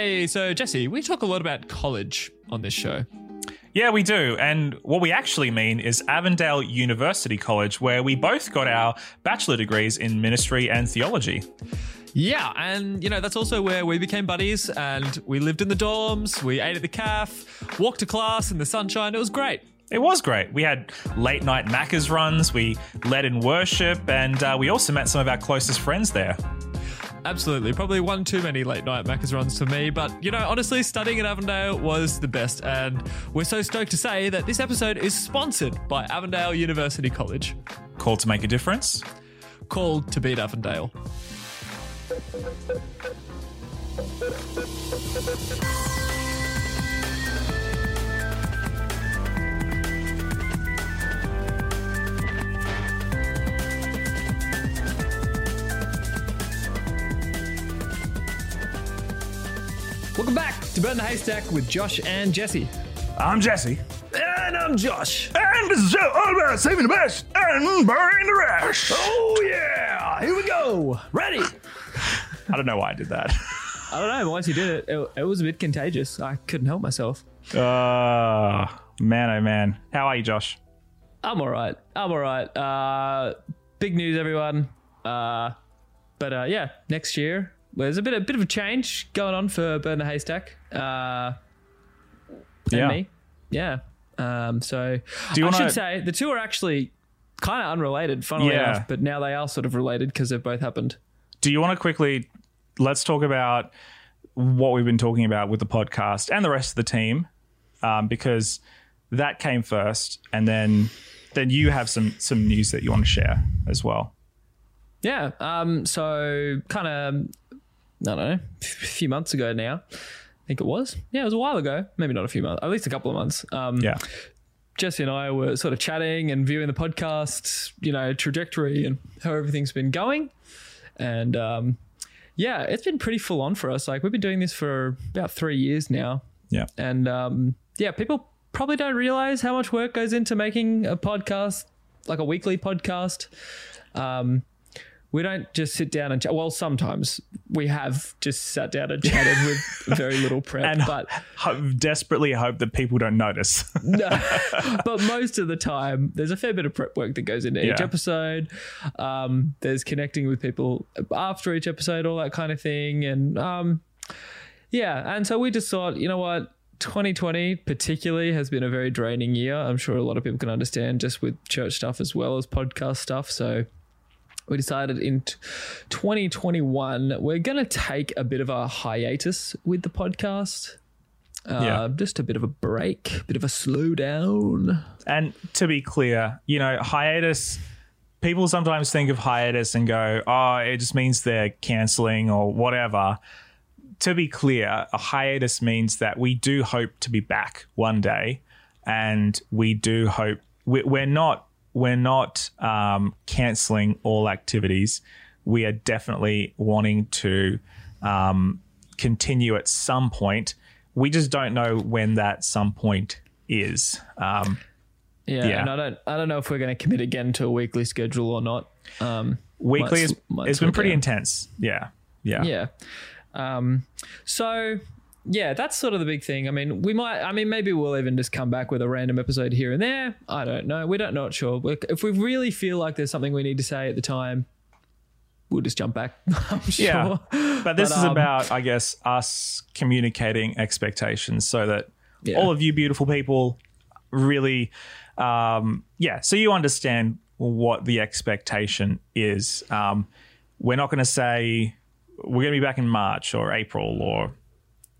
Hey, so Jesse, we talk a lot about college on this show. Yeah, we do. And what we actually mean is Avondale University College, where we both got our bachelor degrees in ministry and theology. Yeah, and you know, that's also where we became buddies and we lived in the dorms, we ate at the caf, walked to class in the sunshine. It was great. It was great. We had late night Macca's runs, we led in worship, and uh, we also met some of our closest friends there. Absolutely. Probably one too many late night Macca's runs for me. But, you know, honestly, studying at Avondale was the best. And we're so stoked to say that this episode is sponsored by Avondale University College. Called to make a difference? Called to beat Avondale. Welcome back to Burn the Haystack with Josh and Jesse. I'm Jesse. And I'm Josh. And this is show all about saving the best and burning the rest. Oh, yeah. Here we go. Ready. I don't know why I did that. I don't know. Once you did it, it, it was a bit contagious. I couldn't help myself. Uh, man, oh man. How are you, Josh? I'm all right. I'm all right. Uh, big news, everyone. Uh, but uh, yeah, next year there's a bit a bit of a change going on for Burn the Haystack. Uh, and Yeah. me. Yeah. Um, so I wanna- should say the two are actually kind of unrelated, funnily Yeah. enough, but now they are sort of related because they've both happened. Do you want to quickly let's talk about what we've been talking about with the podcast and the rest of the team, um, because that came first, and then then you have some some news that you want to share as well. Yeah. Um, so kind of, I don't know, a few months ago now. I think it was. Yeah, it was a while ago. Maybe not a few months, at least a couple of months. Um, Yeah, Jesse and I were sort of chatting and viewing the podcast, you know, trajectory and how everything's been going. And um, yeah, it's been pretty full on for us. Like we've been doing this for about three years now. yeah, And um, yeah, people probably don't realize how much work goes into making a podcast, like a weekly podcast. Um, we don't just sit down and chat. Well, sometimes we have just sat down and chatted with very little prep, and but ho- desperately hope that people don't notice. no, but most of the time, there's a fair bit of prep work that goes into each episode. Um, there's connecting with people after each episode, all that kind of thing, and um, yeah. And so we just thought, you know what, 2020 particularly has been a very draining year. I'm sure a lot of people can understand, just with church stuff as well as podcast stuff. So we decided in 2021 we're going to take a bit of a hiatus with the podcast. Uh, Yeah. Just a bit of a break, a bit of a slowdown. And to be clear, you know, hiatus, people sometimes think of hiatus and go, oh, it just means they're canceling or whatever. To be clear, a hiatus means that we do hope to be back one day. And we do hope we're not we're not um, canceling all activities. We are definitely wanting to um, continue at some point. We just don't know when that some point is. Um, Yeah, Yeah. and I don't, I don't know if we're going to commit again to a weekly schedule or not. Um, weekly Might is, might it's been pretty down. intense yeah yeah yeah. Um, so yeah, that's sort of the big thing. I mean, we might. I mean, maybe we'll even just come back with a random episode here and there. I don't know. We don't not sure. If we really feel like there's something we need to say at the time, we'll just jump back. I'm sure. yeah but this But, is um, about i guess us communicating expectations so that Yeah. all of you beautiful people really um yeah so you understand what the expectation is um we're not going to say we're going to be back in march or april or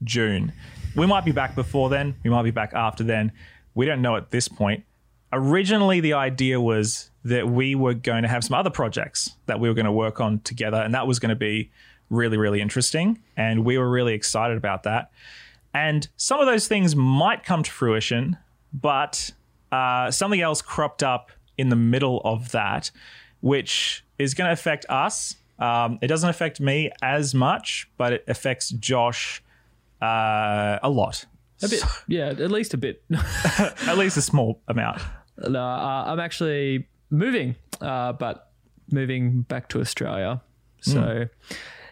june. We might be back before then we might be back after then. We don't know at this point. Originally the idea was that we were going to have some other projects that we were going to work on together and that was going to be really really interesting and we were really excited about that. And some of those things might come to fruition but uh, something else cropped up in the middle of that which is going to affect us. Um, it doesn't affect me as much but it affects josh uh, a lot A bit. Yeah, at least a bit. at least a small amount No, uh, I'm actually moving, uh, but moving back to Australia. So,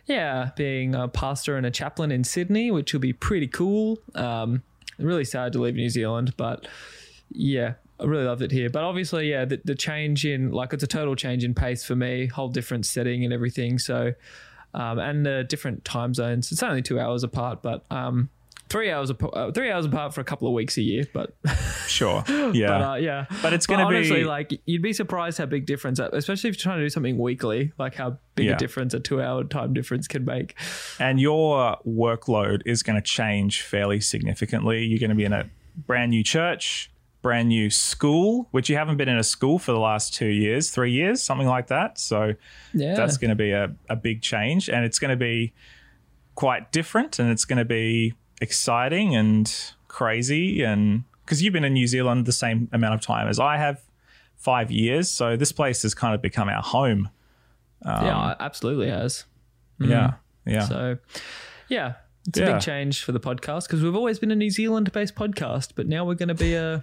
yeah, being a pastor and a chaplain in Sydney, which will be pretty cool. Um, really sad to leave New Zealand, but yeah, I really loved it here. But obviously, yeah, the, the change in like it's a total change in pace for me, whole different setting and everything. So, um, and the different time zones. It's only two hours apart, but um, three hours apart, uh, three hours apart for a couple of weeks a year. But Sure. Yeah. but uh, yeah, But it's gonna honestly, be- like you'd be surprised how big difference, especially if you're trying to do something weekly, like how big Yeah. a difference a two-hour time difference can make. and your workload is going to change fairly significantly. You're going to be in a brand new church, brand new school, which you haven't been in a school for the last two years, three years, something like that. So Yeah, that's going to be a, a big change and it's going to be quite different and it's going to be exciting and crazy and because you've been in New Zealand the same amount of time as I have five years. So this place has kind of become our home. Yeah, um, it absolutely has. yeah mm-hmm. yeah. So, yeah, it's a big change for the podcast because we've always been a New Zealand-based podcast, but now we're going to be a,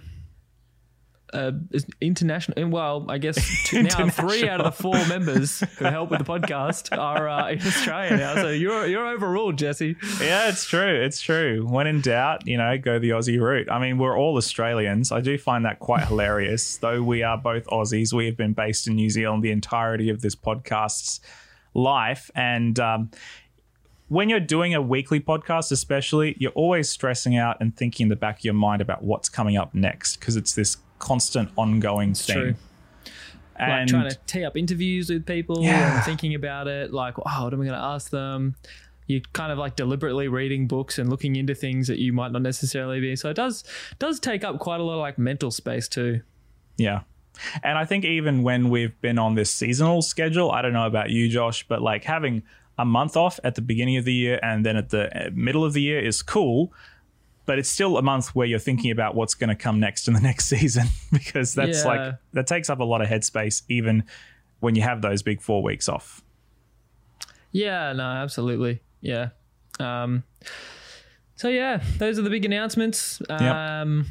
is international. Well, I guess two, now three out of the four members who help with the podcast are uh, in Australia now. So you're you're overruled, Jesse. Yeah, it's true. It's true. When in doubt, you know, go the Aussie route. I mean, we're all Australians. I do find that quite hilarious. Though we are both Aussies, we have been based in New Zealand the entirety of this podcast's life. And um, when you're doing a weekly podcast, especially, you're always stressing out and thinking in the back of your mind about what's coming up next because it's this constant ongoing thing. true. like And trying to tee up interviews with people Yeah. and thinking about it like oh what am i going to ask them You're kind of like deliberately reading books and looking into things that you might not necessarily be so it does does take up quite a lot of like mental space too Yeah. And I think even when we've been on this seasonal schedule, I don't know about you, Josh, but like having a month off at the beginning of the year and then at the uh, middle of the year is cool. But it's still a month where you're thinking about what's going to come next in the next season because that's Yeah. like, that takes up a lot of headspace, even when you have those big four weeks off. yeah no absolutely yeah um so yeah those are the big announcements um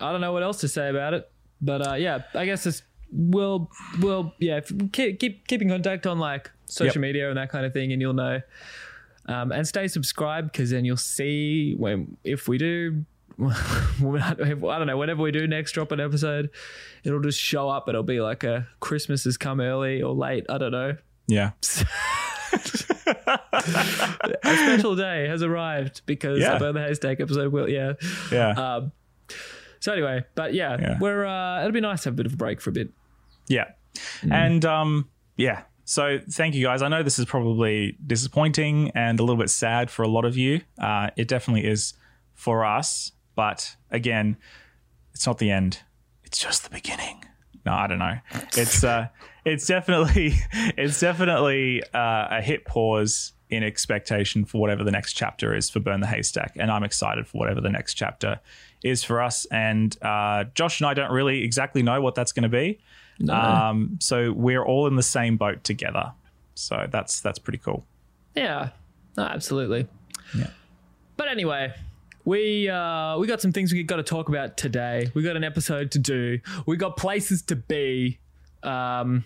i don't know what else to say about it but uh yeah i guess it's we'll we'll yeah keep keep, keep in contact on like social Yep. media and that kind of thing and you'll know um, and stay subscribed because then you'll see when if we do I don't know whenever we do next drop an episode it'll just show up it'll be like a Christmas has come early or late I don't know Yeah. a special day has arrived because Yeah. the haystack episode will yeah Yeah. um so anyway but yeah, Yeah. we're uh it'll be nice to have a bit of a break for a bit Yeah. And um yeah. So thank you guys. I know this is probably disappointing and a little bit sad for a lot of you. Uh, it definitely is for us, but again, it's not the end. It's just the beginning. No, I don't know. It's uh it's definitely it's definitely uh, a hit pause in expectation for whatever the next chapter is for Burn the Haystack, and I'm excited for whatever the next chapter is for us. And uh, Josh and I don't really exactly know what that's going to be. Um, so we're all in the same boat together. So that's that's pretty cool. Yeah, no, absolutely. Yeah. But anyway, we uh, we got some things we got to talk about today. We got an episode to do. We got places to be. Um,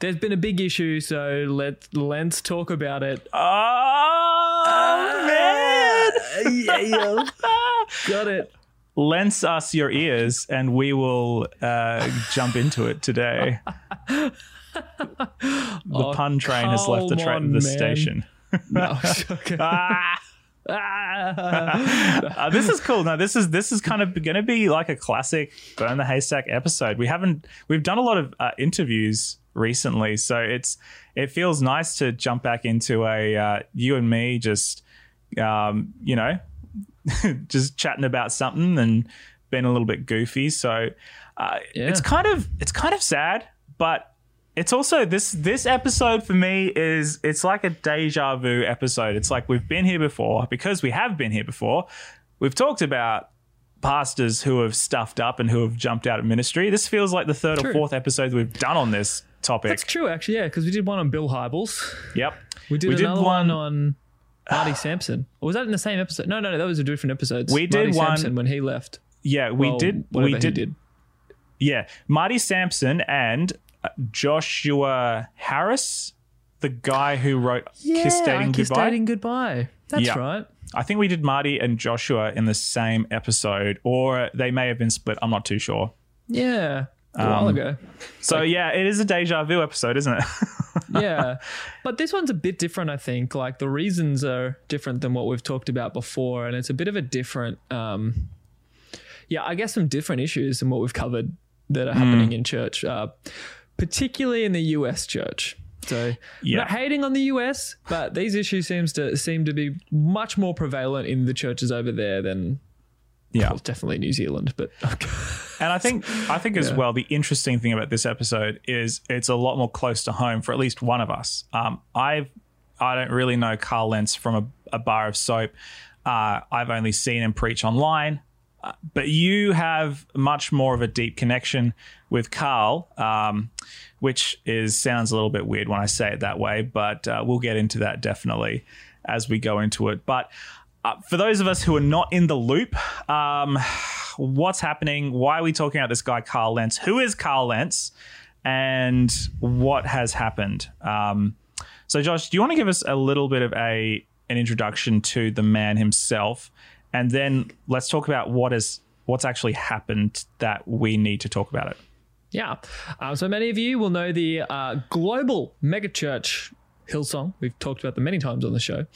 there's been a big issue, so let's let's talk about it. Oh man! yeah, yeah. got it. Lends us your ears, and we will uh, jump into it today. the pun train has left the, tra- on, the station. No. Ah! Uh, this is cool. No, this is this is kind of going to be like a classic burn the haystack episode. We haven't we've done a lot of uh, interviews recently, so it's it feels nice to jump back into a uh, you and me just um, you know just chatting about something and being a little bit goofy. So uh, Yeah. it's kind of it's kind of sad, but it's also this this episode for me is it's like a deja vu episode. It's like we've been here before because we have been here before. We've talked about pastors who have stuffed up and who have jumped out of ministry. This feels like the third True. or fourth episode we've done on this topic. That's true, actually. Yeah, because we did one on Bill Hybels. Yep. We did another one, on Marty Sampson. Or was that in the same episode? No, no, no. That was a different episode. We did Marty one- Sampson when he left. Yeah, we Well, did we did, did. Yeah, Marty Sampson and uh, Joshua Harris. the guy who wrote Yeah, Kiss Dating Kiss Goodbye? Dating Goodbye. That's Yeah. right. I think we did Marty and Joshua in the same episode, or they may have been split. I'm not too sure. Yeah. A Um, while ago. So yeah, it is a deja vu episode, isn't it? yeah. But this one's a bit different, I think. Like the reasons are different than what we've talked about before. And it's a bit of a different, um, yeah, I guess some different issues than what we've covered that are happening in church, uh, particularly in the US church. So Yeah. not hating on the US, but these issues seems to seem to be much more prevalent in the churches over there than yeah. well, definitely New Zealand. But And I think I think as Yeah. well the interesting thing about this episode is it's a lot more close to home for at least one of us. Um, I've I don't really know Carl Lentz from a, a bar of soap. Uh, I've only seen him preach online, uh, but you have much more of a deep connection with Carl, um, which is sounds a little bit weird when I say it that way, but uh, we'll get into that definitely as we go into it. But uh, for those of us who are not in the loop, um, what's happening? Why are we talking about this guy, Carl Lentz? Who is Carl Lentz? And what has happened? Um, so, Josh, do you want to give us a little bit of a an introduction to the man himself, and then let's talk about what is what's actually happened that we need to talk about it. Yeah. Um, so many of you will know the uh, global megachurch Hillsong. We've talked about them many times on the show.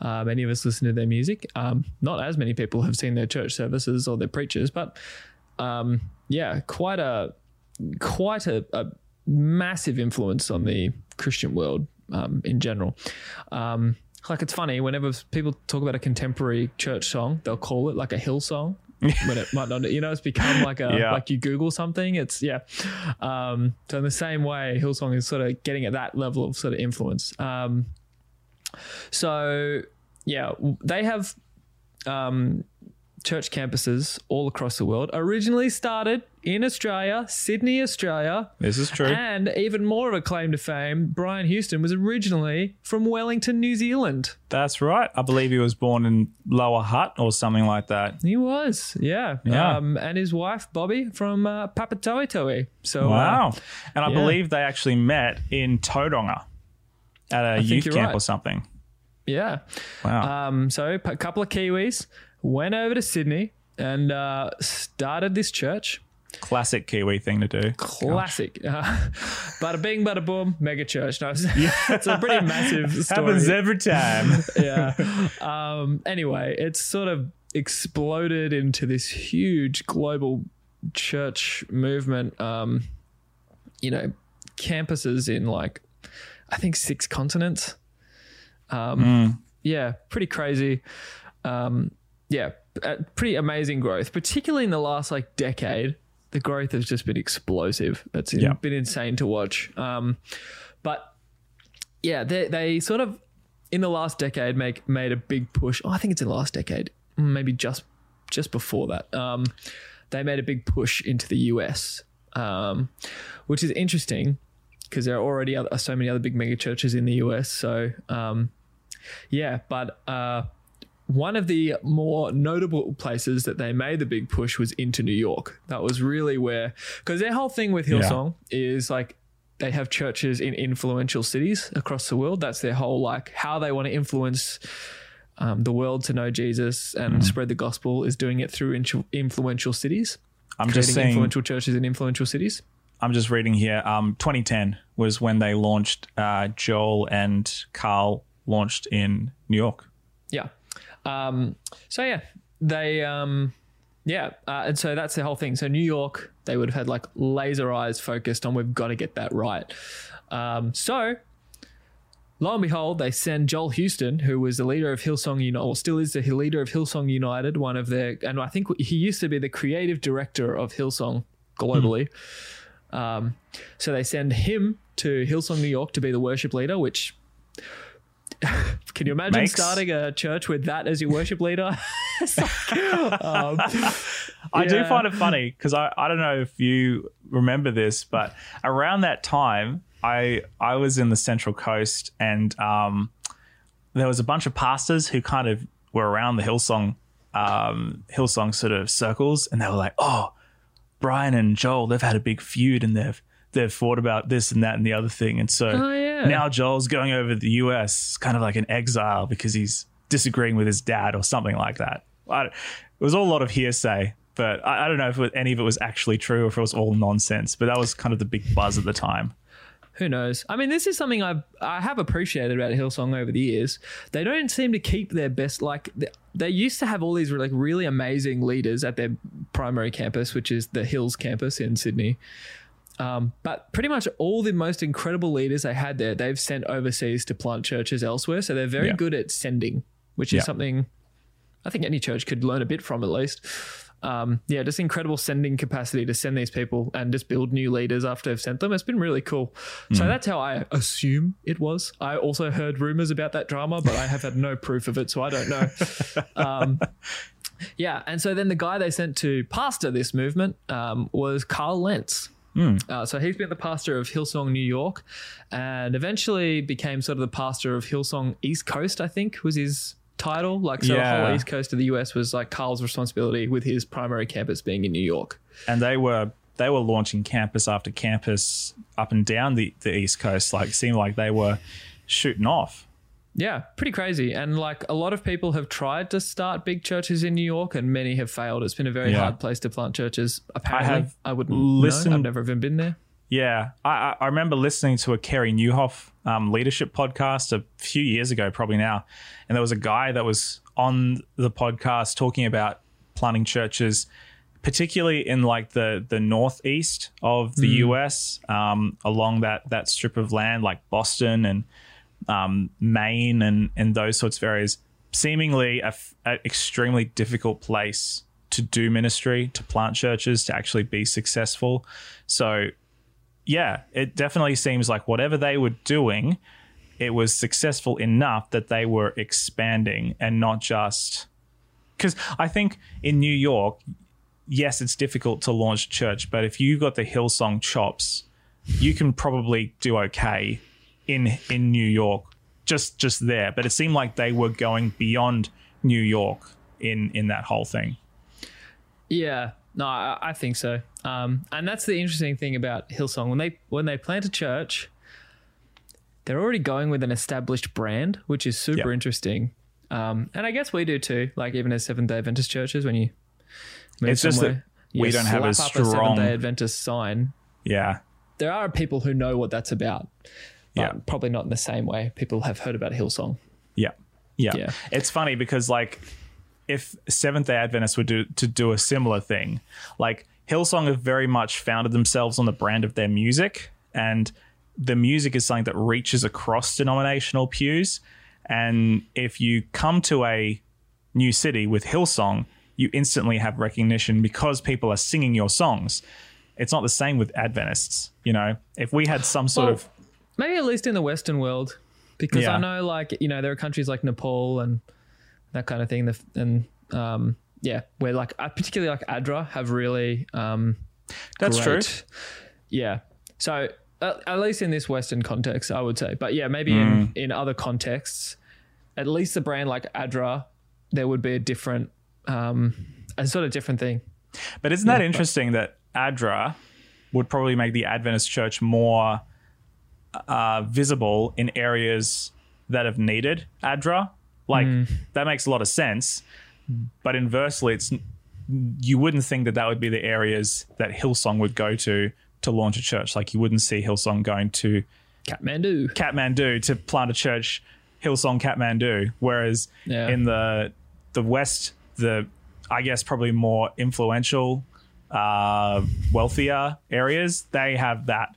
Uh, many of us listen to their music. Um, not as many people have seen their church services or their preachers, but um, yeah, quite a quite a, a massive influence on the Christian world um, in general. Um, like it's funny whenever people talk about a contemporary church song, they'll call it like a hill song. When it might not, you know, it's become like a Yeah. like you Google something. It's yeah. Um, so in the same way, Hillsong is sort of getting at that level of sort of influence. Um, so yeah, they have um, church campuses all across the world. Originally started in Australia, Sydney, Australia. This is true. And even more of a claim to fame, Brian Houston was originally from Wellington, New Zealand. That's right. I believe he was born in Lower Hutt or something like that. He was, yeah. Yeah. Um, and his wife, Bobbie, from uh, Papatoetoe. So, uh, Wow. And I yeah. believe they actually met in Tauranga at a youth camp right. or something. yeah. Wow. Um, so a couple of Kiwis went over to Sydney and uh, started this church. Classic Kiwi thing to do. Classic. Uh, bada bing, bada boom, mega church. No, it's, it's a pretty massive story. Happens every time. yeah. Um, anyway, it's sort of exploded into this huge global church movement. Um, you know, campuses in like, I think six continents. Um, Yeah, pretty crazy. Um, yeah, uh, pretty amazing growth, particularly in the last like decade. The growth has just been explosive. It's in- Yeah. been insane to watch. Um, but yeah, they they sort of in the last decade make made a big push. Oh, I think it's in the last decade, maybe just just before that. Um, they made a big push into the US, um, which is interesting because there are already other, so many other big mega churches in the US. So um, yeah, but uh, one of the more notable places that they made the big push was into New York. That was really where, because their whole thing with Hillsong is like they have churches in influential cities across the world. That's their whole like how they want to influence um, the world to know Jesus and spread the gospel is doing it through influ- influential cities, I'm just saying. influential churches in influential cities. I'm just reading here. Um, 2010 was when they launched. Uh, Joel and Carl launched in New York. Yeah. Um, so yeah, they um, yeah, uh, and so that's the whole thing. So New York, they would have had like laser eyes focused on we've got to get that right. Um, so lo and behold, they send Joel Houston, who was the leader of Hillsong United, or still is the leader of Hillsong United, one of their, and I think he used to be the creative director of Hillsong globally. Um, so they send him to Hillsong New York to be the worship leader, which can you imagine Makes- starting a church with that as your worship leader? Like, um, I do find it funny because I, I don't know if you remember this, but around that time, I I was in the Central Coast and um, there was a bunch of pastors who kind of were around the Hillsong um, Hillsong sort of circles, and they were like, "Oh, Brian and Joel, they've had a big feud, and they've they've fought about this and that and the other thing." And so oh yeah, Yeah. Now Joel's going over to the US, kind of like an exile because he's disagreeing with his dad or something like that. I, it was all a lot of hearsay, but I, I don't know if it, any of it was actually true or if it was all nonsense. But that was kind of the big buzz at the time. Who knows? I mean, this is something I've I have appreciated about Hillsong over the years. They don't seem to keep their best. Like they, they used to have all these like really amazing leaders at their primary campus, which is the Hills campus in Sydney. Um, but pretty much all the most incredible leaders they had there, they've sent overseas to plant churches elsewhere. So they're very Yeah. good at sending, which is Yeah. something I think any church could learn a bit from at least. Um, yeah, just incredible sending capacity to send these people and just build new leaders after they've sent them. It's been really cool. So that's how I assume it was. I also heard rumors about that drama, but I have had no proof of it, so I don't know. Um, yeah, and so then the guy they sent to pastor this movement um, was Carl Lentz. Uh, so he's been the pastor of Hillsong New York, and eventually became sort of the pastor of Hillsong East Coast. I think was his title. Like so, the whole East Coast of the US was like Carl's responsibility, with his primary campus being in New York. and they were they were launching campus after campus up and down the, the east coast like seemed like they were shooting off Yeah, pretty crazy. And like a lot of people have tried to start big churches in New York, and many have failed. It's been a very Yeah. hard place to plant churches. Apparently, I, have wouldn't listened- know. I've never even been there. yeah i i I remember listening to a Carey Nieuwhof um, leadership podcast a few years ago probably now and there was a guy that was on the podcast talking about planting churches particularly in like the the northeast of the us um, along that that strip of land like boston and um, Maine and and those sorts of areas, seemingly a, extremely difficult place to do ministry, to plant churches, to actually be successful. So, yeah, it definitely seems like whatever they were doing, it was successful enough that they were expanding and not just because I think in New York, yes, it's difficult to launch a church, but if you've got the Hillsong chops, you can probably do okay in in New York, just just there. But it seemed like they were going beyond New York in in that whole thing. Yeah, no, I, I think so. Um, and that's the interesting thing about Hillsong when they when they plant a church, they're already going with an established brand, which is super Yep. interesting. Um, and I guess we do too. Like even as Seventh Day Adventist churches, when you move It's just that we don't have a a strong- Seventh Day Adventist sign. Yeah, There are people who know what that's about, but Yeah. probably not in the same way people have heard about Hillsong. yeah, yeah. Yeah. It's funny because like if Seventh Day Adventists were do, to do a similar thing, like Hillsong have very much founded themselves on the brand of their music, and the music is something that reaches across denominational pews. And if you come to a new city with Hillsong, you instantly have recognition because people are singing your songs. It's not the same with Adventists, you know. If we had some sort Well, of maybe at least in the Western world, because Yeah. I know like you know there are countries like Nepal and that kind of thing, and um, yeah, where like uh, particularly like ADRA have really um, that's true. Yeah, so uh, at least in this Western context, I would say, but yeah, maybe Hmm. in in other contexts, at least a brand like ADRA, there would be a different, um, a sort of different thing. But isn't that interesting that ADRA would probably make the Adventist church more uh, visible in areas that have needed ADRA? Like, that makes a lot of sense. But inversely, it's you wouldn't think that that would be the areas that Hillsong would go to to launch a church. Like, you wouldn't see Hillsong going to Kathmandu. Kathmandu to plant a church, Hillsong Kathmandu. Whereas Yeah. in the the West, the I guess probably more influential, uh, wealthier areas, they have that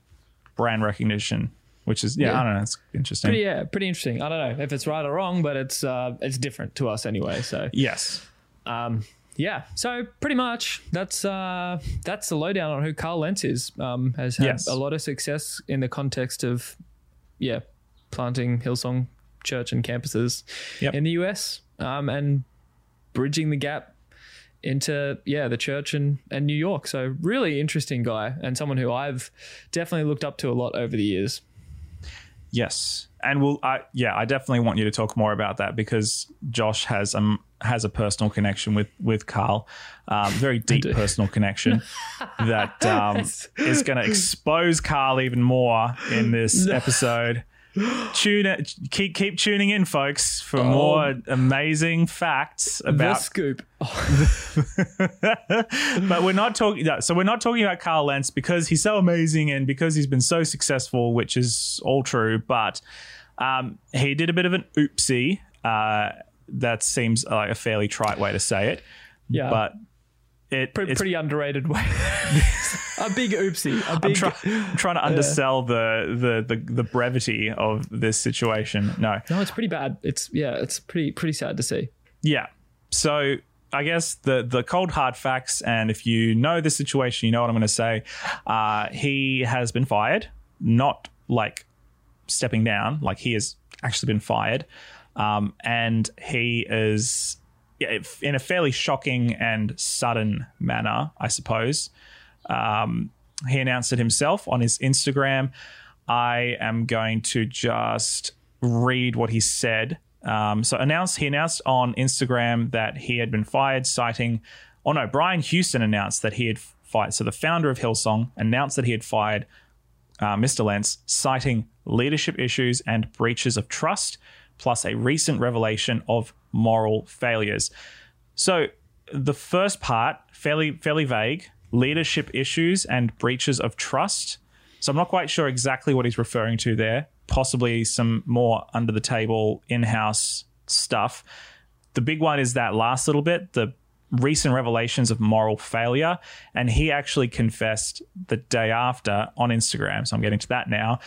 brand recognition, which is yeah, Yeah. I don't know, it's interesting. Pretty, yeah, pretty interesting. I don't know if it's right or wrong, but it's uh, it's different to us anyway. So yes, um, yeah, so pretty much that's uh, that's the lowdown on who Carl Lentz is. Um, has had Yes. a lot of success in the context of yeah, planting Hillsong Church and campuses Yep. in the US, um, and bridging the gap into yeah the church and and New York. So really interesting guy and someone who I've definitely looked up to a lot over the years. Yes, and we'll I yeah, I definitely want you to talk more about that because Josh has um has a personal connection with with Carl, um, very deep personal connection that um, is going to expose Carl even more in this episode. Tune it, keep keep tuning in, folks, for more amazing facts about the scoop. but we're not talking. So we're not talking about Carl Lentz because he's so amazing and because he's been so successful, which is all true. But um, he did a bit of an oopsie. Uh, that seems like a fairly trite way to say it. Yeah. but it Pre- it's pretty underrated way. a big oopsie. A I'm, big. try- I'm trying to undersell the, the the the brevity of this situation. No, no, it's pretty bad. It's yeah, it's pretty pretty sad to see. yeah. So I guess the the cold hard facts, and if you know the situation, you know what I'm going to say. Uh, he has been fired, not like stepping down, like he has actually been fired, um, and he is in a fairly shocking and sudden manner, I suppose. Um, he announced it himself on his Instagram. I am going to just read what he said. Um, so announced he announced on Instagram that he had been fired, citing. Oh no, Brian Houston announced that he had fired. So the founder of Hillsong announced that he had fired uh, Mr. Lentz, citing leadership issues and breaches of trust, plus a recent revelation of moral failures. So the first part, fairly fairly vague, leadership issues and breaches of trust. So I'm not quite sure exactly what he's referring to there. Possibly some more under the table in-house stuff. The big one is that last little bit, the recent revelations of moral failure. And he actually confessed the day after on Instagram. So I'm getting to that now.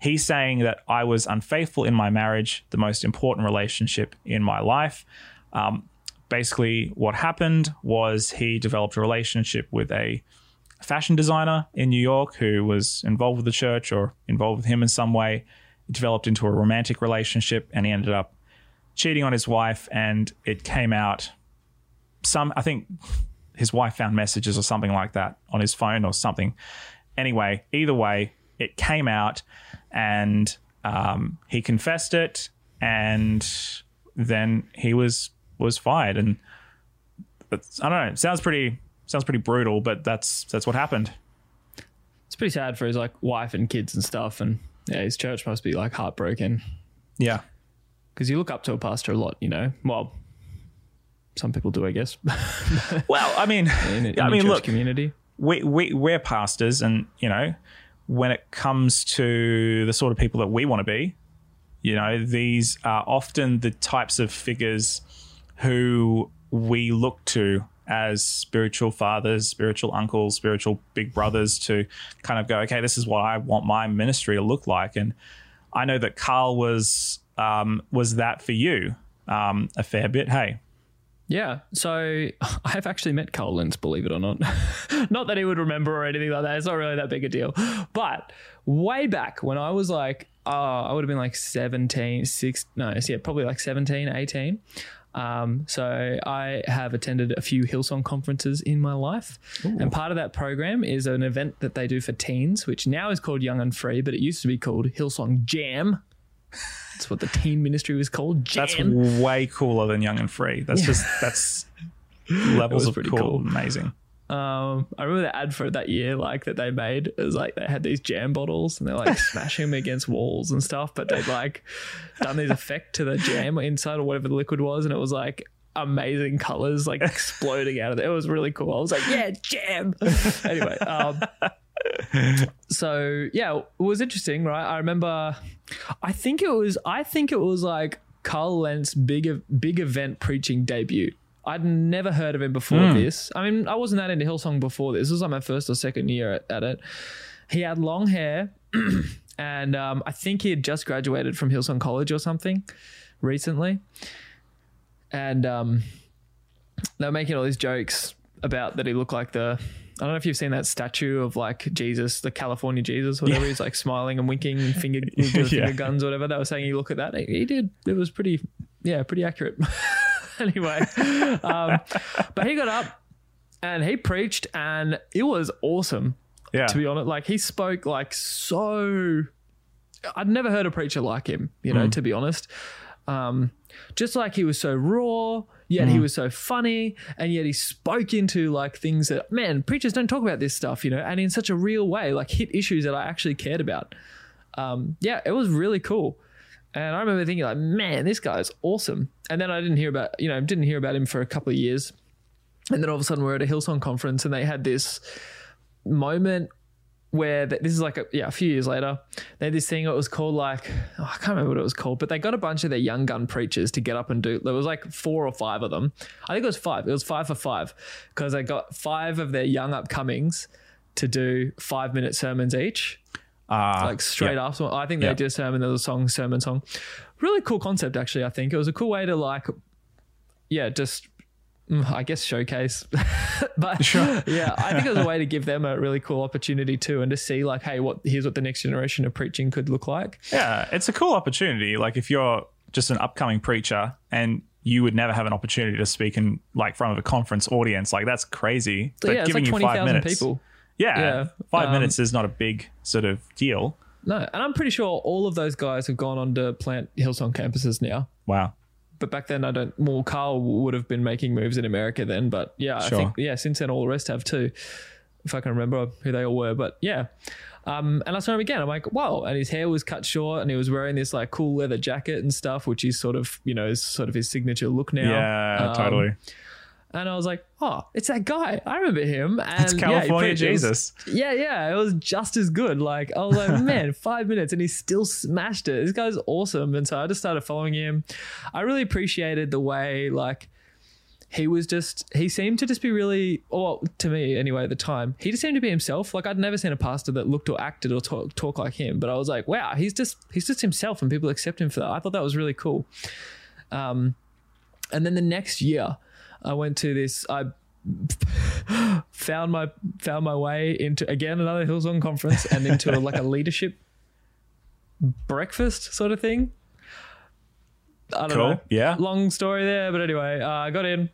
He's saying that I was unfaithful in my marriage, the most important relationship in my life. Um, basically, what happened was he developed a relationship with a fashion designer in New York who was involved with the church or involved with him in some way. It developed into a romantic relationship, and he ended up cheating on his wife. And it came out some, I think his wife found messages or something like that on his phone or something. Anyway, either way, it came out, and um, he confessed it, and then he was was fired. And it's, I don't know. It sounds pretty sounds pretty brutal, but that's that's what happened. It's pretty sad for his like wife and kids and stuff, and yeah, his church must be like heartbroken Yeah. because you look up to a pastor a lot, you know. Well, some people do, I guess. Well, I mean, in, in I mean, look, community. we, we we're pastors, and you know, when it comes to the sort of people that we want to be, you know, these are often the types of figures who we look to as spiritual fathers, spiritual uncles, spiritual big brothers to kind of go, okay, this is what I want my ministry to look like. And I know that Carl was um, was that for you um, a fair bit. Hey, Yeah. So I've actually met Carl Lentz, believe it or not. not that he would remember or anything like that. It's not really that big a deal. But way back when I was like, oh, I would have been like 17, 6, no, yeah, probably like 17, 18. Um, so I have attended a few Hillsong conferences in my life. And part of that program is an event that they do for teens, which now is called Young and Free, but it used to be called Hillsong Jam. That's what the teen ministry was called. Jam. that's way cooler than Young and Free. That's just that's levels of cool. cool. Amazing. Um, I remember the ad for that year, like that they made. Was like they had these jam bottles and they're like smashing them against walls and stuff, but they'd like done this effect to the jam inside or whatever the liquid was, and it was like amazing colors like exploding out of it. It was really cool. I was like, yeah, jam. anyway, um, so yeah, it was interesting, right? I remember, I think it was, I think it was like Carl Lentz's big big event preaching debut. I'd never heard of him before this. I mean, I wasn't that into Hillsong before this. This was like my first or second year at, at it. He had long hair, and um, I think he had just graduated from Hillsong College or something recently. And um, they were making all these jokes about that he looked like the. I don't know if you've seen that statue of like Jesus, the California Jesus, or whatever. He's like smiling and winking, and finger, doing Yeah. guns, or whatever. They were saying, "You look at that." He, he did. It was pretty, yeah, pretty accurate. anyway, um, but he got up and he preached, and it was awesome. Yeah. To be honest, like he spoke like so. I'd never heard a preacher like him. You know, to be honest, um, just like he was so raw, yet he was so funny, and yet he spoke into like things that man preachers don't talk about this stuff. You know, and in such a real way, like hit issues that I actually cared about. um, yeah, it was really cool. And I remember thinking like, man, this guy's awesome. And then I didn't hear about, you know, didn't hear about him for a couple of years. And then all of a sudden we're at a Hillsong conference and they had this moment where th- this is like a, yeah a few years later. They had this thing it was called like oh, i can't remember what it was called but they got a bunch of their young gun preachers to get up and do there was like four or five of them. I think it was five. It was five for five. Because they got five of their young upcomings to do five minute sermons each Uh, like straight yeah. after i think they Yeah. did a sermon there was a song sermon song really cool concept actually i think it was a cool way to like yeah just mm, i guess showcase but Sure. yeah i think it was a way to give them a really cool opportunity too and to see like hey what here's what the next generation of preaching could look like Yeah, it's a cool opportunity. Like if you're just an upcoming preacher and you would never have an opportunity to speak in like front of a conference audience, like that's crazy. so yeah it's like 20000 people Yeah, Yeah. five Um, minutes is not a big sort of deal. no and i'm pretty sure all of those guys have gone on to plant hillsong campuses now Wow. but back then I don't. Well, Carl would have been making moves in America then, but yeah, I think yeah. Since then, all the rest have too. If I can remember who they all were, but yeah. Um, and I saw him again. I'm like, wow! And his hair was cut short, and he was wearing this like cool leather jacket and stuff, which is sort of you know is sort of his signature look now. Yeah, Um, totally. And I was like, oh, it's that guy. I remember him. And It's yeah, California. It was- Jesus. yeah, yeah, it was just as good. Like I was like, man, five minutes and he still smashed it. This guy's awesome. And so I just started following him. I really appreciated the way like he was just he seemed to just be really or to me anyway at the time he just seemed to be himself like i'd never seen a pastor that looked or acted or talk, talk like him but i was like wow he's just he's just himself and people accept him for that i thought that was really cool um and then the next year i went to this i found my found my way into again another Hillsong conference and into a, like a leadership breakfast sort of thing. I don't Cool. know. Yeah. Long story there, but anyway, uh, I got in,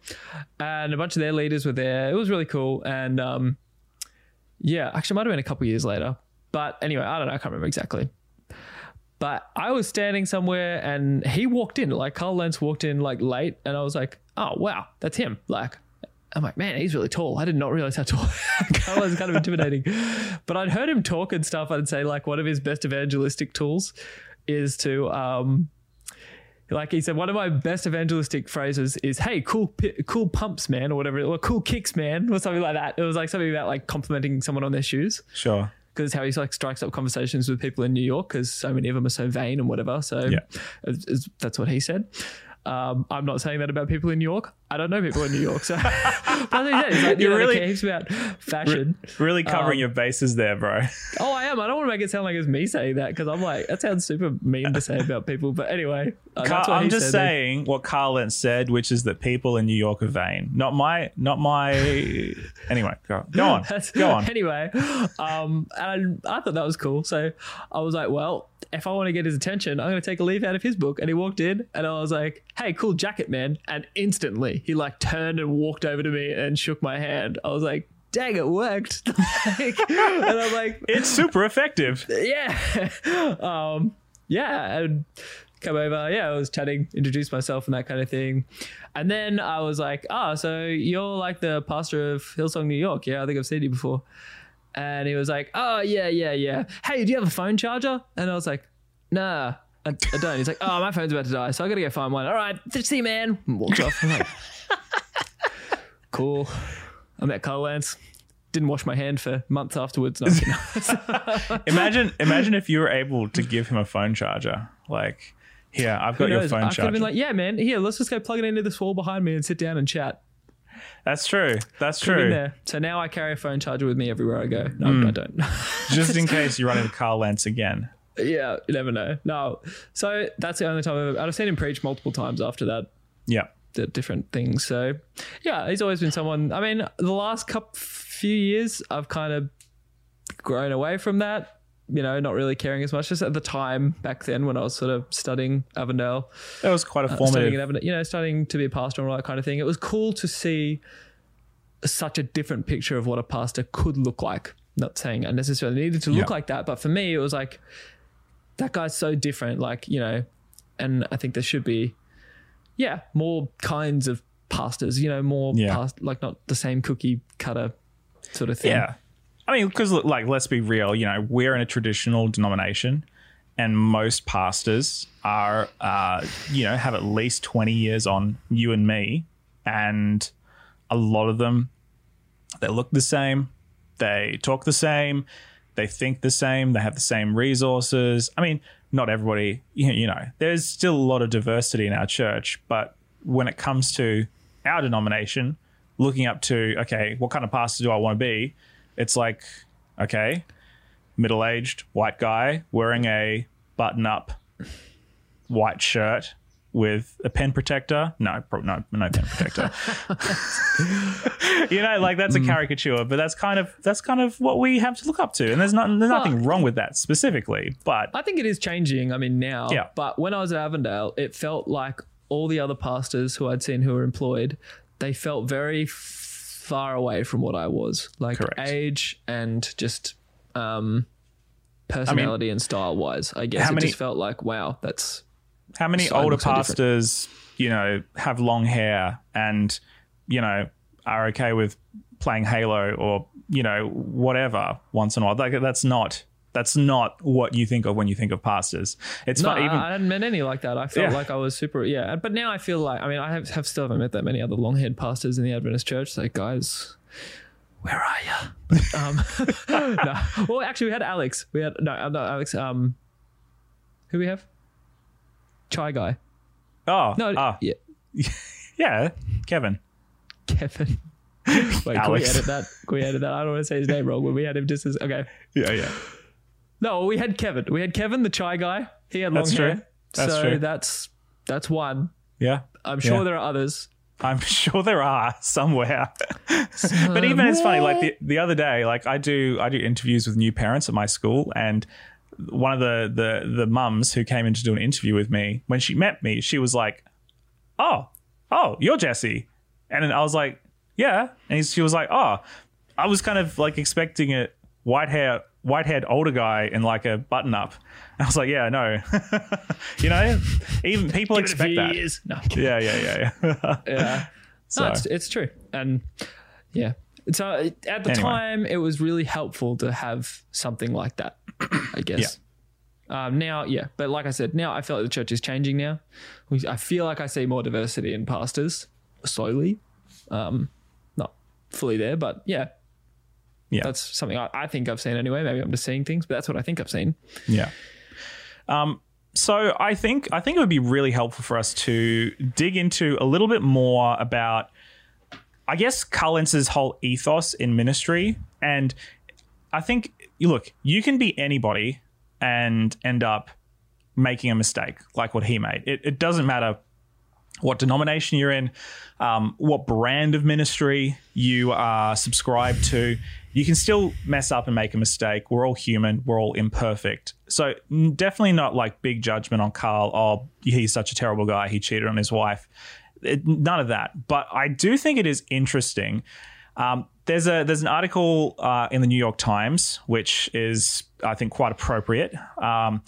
and a bunch of their leaders were there. It was really cool, and um, yeah, actually, it might have been a couple years later. But anyway, I don't know. I can't remember exactly. But I was standing somewhere, and he walked in. Like Carl Lentz walked in like late, and I was like, "Oh wow, that's him!" Like I'm like, man, he's really tall. I did not realize how tall. Carl was kind of intimidating. But I'd heard him talk and stuff. I'd say like one of his best evangelistic tools is to um like he said, one of my best evangelistic phrases is, "Hey, cool, pi- cool pumps, man," or whatever, or "cool kicks, man," or something like that. It was like something about like complimenting someone on their shoes Sure. because how he like strikes up conversations with people in New York because so many of them are so vain and whatever. So Yeah. it's- it's- that's what he said. Um, I'm not saying that about people in New York. I don't know people in New York, so but he said. Like, you You're know, really- really about fashion. Really covering Um, your bases there, bro. Oh, I am. I don't want to make it sound like it's me saying that because I'm like that sounds super mean to say about people. But anyway, uh, Carl, I'm just said. saying what Carl Lentz said, which is that people in New York are vain. Not my, not my. anyway, go, go on, go on. Anyway, um, and I thought that was cool. So I was like, well, if I want to get his attention, I'm going to take a leaf out of his book. And he walked in, and I was like, hey, cool jacket, man. And instantly, he like turned and walked over to me and shook my hand. I was like, dang, it worked. Like, and I'm like, It's super effective. yeah, um, yeah, and come over. Yeah, I was chatting, introduced myself and that kind of thing, and then I was like, "Ah, so you're like the pastor of Hillsong, New York? Yeah, I think I've seen you before." And he was like, "Oh yeah, yeah, yeah. Hey, do you have a phone charger?" And I was like, "Nah." I, I don't. He's like, oh, my phone's about to die, so I gotta go find one. All right, see you, man. And walked off. I'm like, cool. I met Carl Lentz. Didn't wash my hand for months afterwards. No, Imagine, imagine if you were able to give him a phone charger. Like, here, I've got your phone I could have been like, yeah, man, here, let's just go plug it into this wall behind me and sit down and chat. That's true. That's Could've true. there. So now I carry a phone charger with me everywhere I go. No, Hmm. I don't. Just in case you run into Carl Lentz again. Yeah, you never know. No. So that's the only time I've, I've seen him preach multiple times after that. Yeah. the different things. So, yeah, he's always been someone. I mean, the last couple few years, I've kind of grown away from that. You know, not really caring as much. Just at the time back then when I was sort of studying Avondale, That was quite a uh, studying formative. in Avondale, you know, studying to be a pastor and all that kind of thing. It was cool to see such a different picture of what a pastor could look like. Not saying I necessarily needed to look Yeah. like that, but for me, it was like that guy's so different. Like you know, and I think there should be, yeah, more kinds of pastors. You know, more Yeah. past like not the same cookie cutter sort of thing. Yeah. I mean, because like, let's be real. You know, we're in a traditional denomination, and most pastors are, uh, you know, have at least 20 years on you and me. And a lot of them, they look the same, they talk the same, they think the same, they have the same resources. I mean, not everybody, you know, there's still a lot of diversity in our church, but when it comes to our denomination, looking up to, okay, what kind of pastor do I want to be? It's like, okay, middle aged white guy wearing a button up white shirt with a pen protector. No, pro- no, no pen protector. you know, like that's a caricature, but that's kind of that's kind of what we have to look up to, and there's not there's nothing wrong with that specifically. But I think it is changing. I mean, now. Yeah. But when I was at Avondale, it felt like all the other pastors who I'd seen who were employed, they felt very far away from what I was. Like Correct. age and just um, personality and style wise. I guess it many- just felt like, wow, that's how many So- older pastors, you know, have long hair and you know are okay with playing Halo or you know whatever once in a while? Like that's not that's not what you think of when you think of pastors. It's No, not even. I, hadn't met any like that. I felt Yeah. like I was super, yeah. But now I feel like, I mean, I have, have still haven't met that many other long haired pastors in the Adventist church. Like, guys, where are you? um, no. Well, actually, we had Alex. We had, no, uh, no, Alex. Um, who we have? Chai guy. oh, No, ah, yeah, yeah, Kevin. Kevin. Wait, can we edit that? Can we edit that? I don't want to say his name wrong, but we had him just as, okay. Yeah, yeah. No, we had Kevin. We had Kevin, the chai guy. He had long That's true. hair. That's so true. that's, that's one. Yeah. I'm sure Yeah. there are others. I'm sure there are somewhere. but even it's funny, like the, the other day, like I do I do interviews with new parents at my school and one of the the the mums who came in to do an interview with me, when she met me, she was like, Oh, oh, you're Jesse. And then I was like, Yeah. And she was like, Oh, I was kind of like expecting a white hair white haired older guy in like a button up. And I was like, Yeah, no. you know, even people expect that. No. Yeah, yeah, yeah, yeah. Yeah. So- No, it's, it's true. And yeah. So at the Anyway. time, it was really helpful to have something like that, I guess. Um, now, yeah. But like I said, now I feel like the church is changing now. We- I feel like I see more diversity in pastors slowly. Um, not fully there, but yeah. Yeah. That's something I, I think I've seen anyway. Maybe I'm just seeing things, but that's what I think I've seen. Yeah. Um, so I think I think it would be really helpful for us to dig into a little bit more about, I guess, Carl Lentz's whole ethos in ministry, and I think you look, you can be anybody and end up making a mistake like what he made. It, it doesn't matter what denomination you're in, um, what brand of ministry you are subscribed to, you can still mess up and make a mistake. We're all human, we're all imperfect. So, definitely not like big judgment on Carl. Oh, he's such a terrible guy. He cheated on his wife. It, none of that. But I do think it is interesting. Um, there's a there's an article uh, in the New York Times which is I think quite appropriate. Um,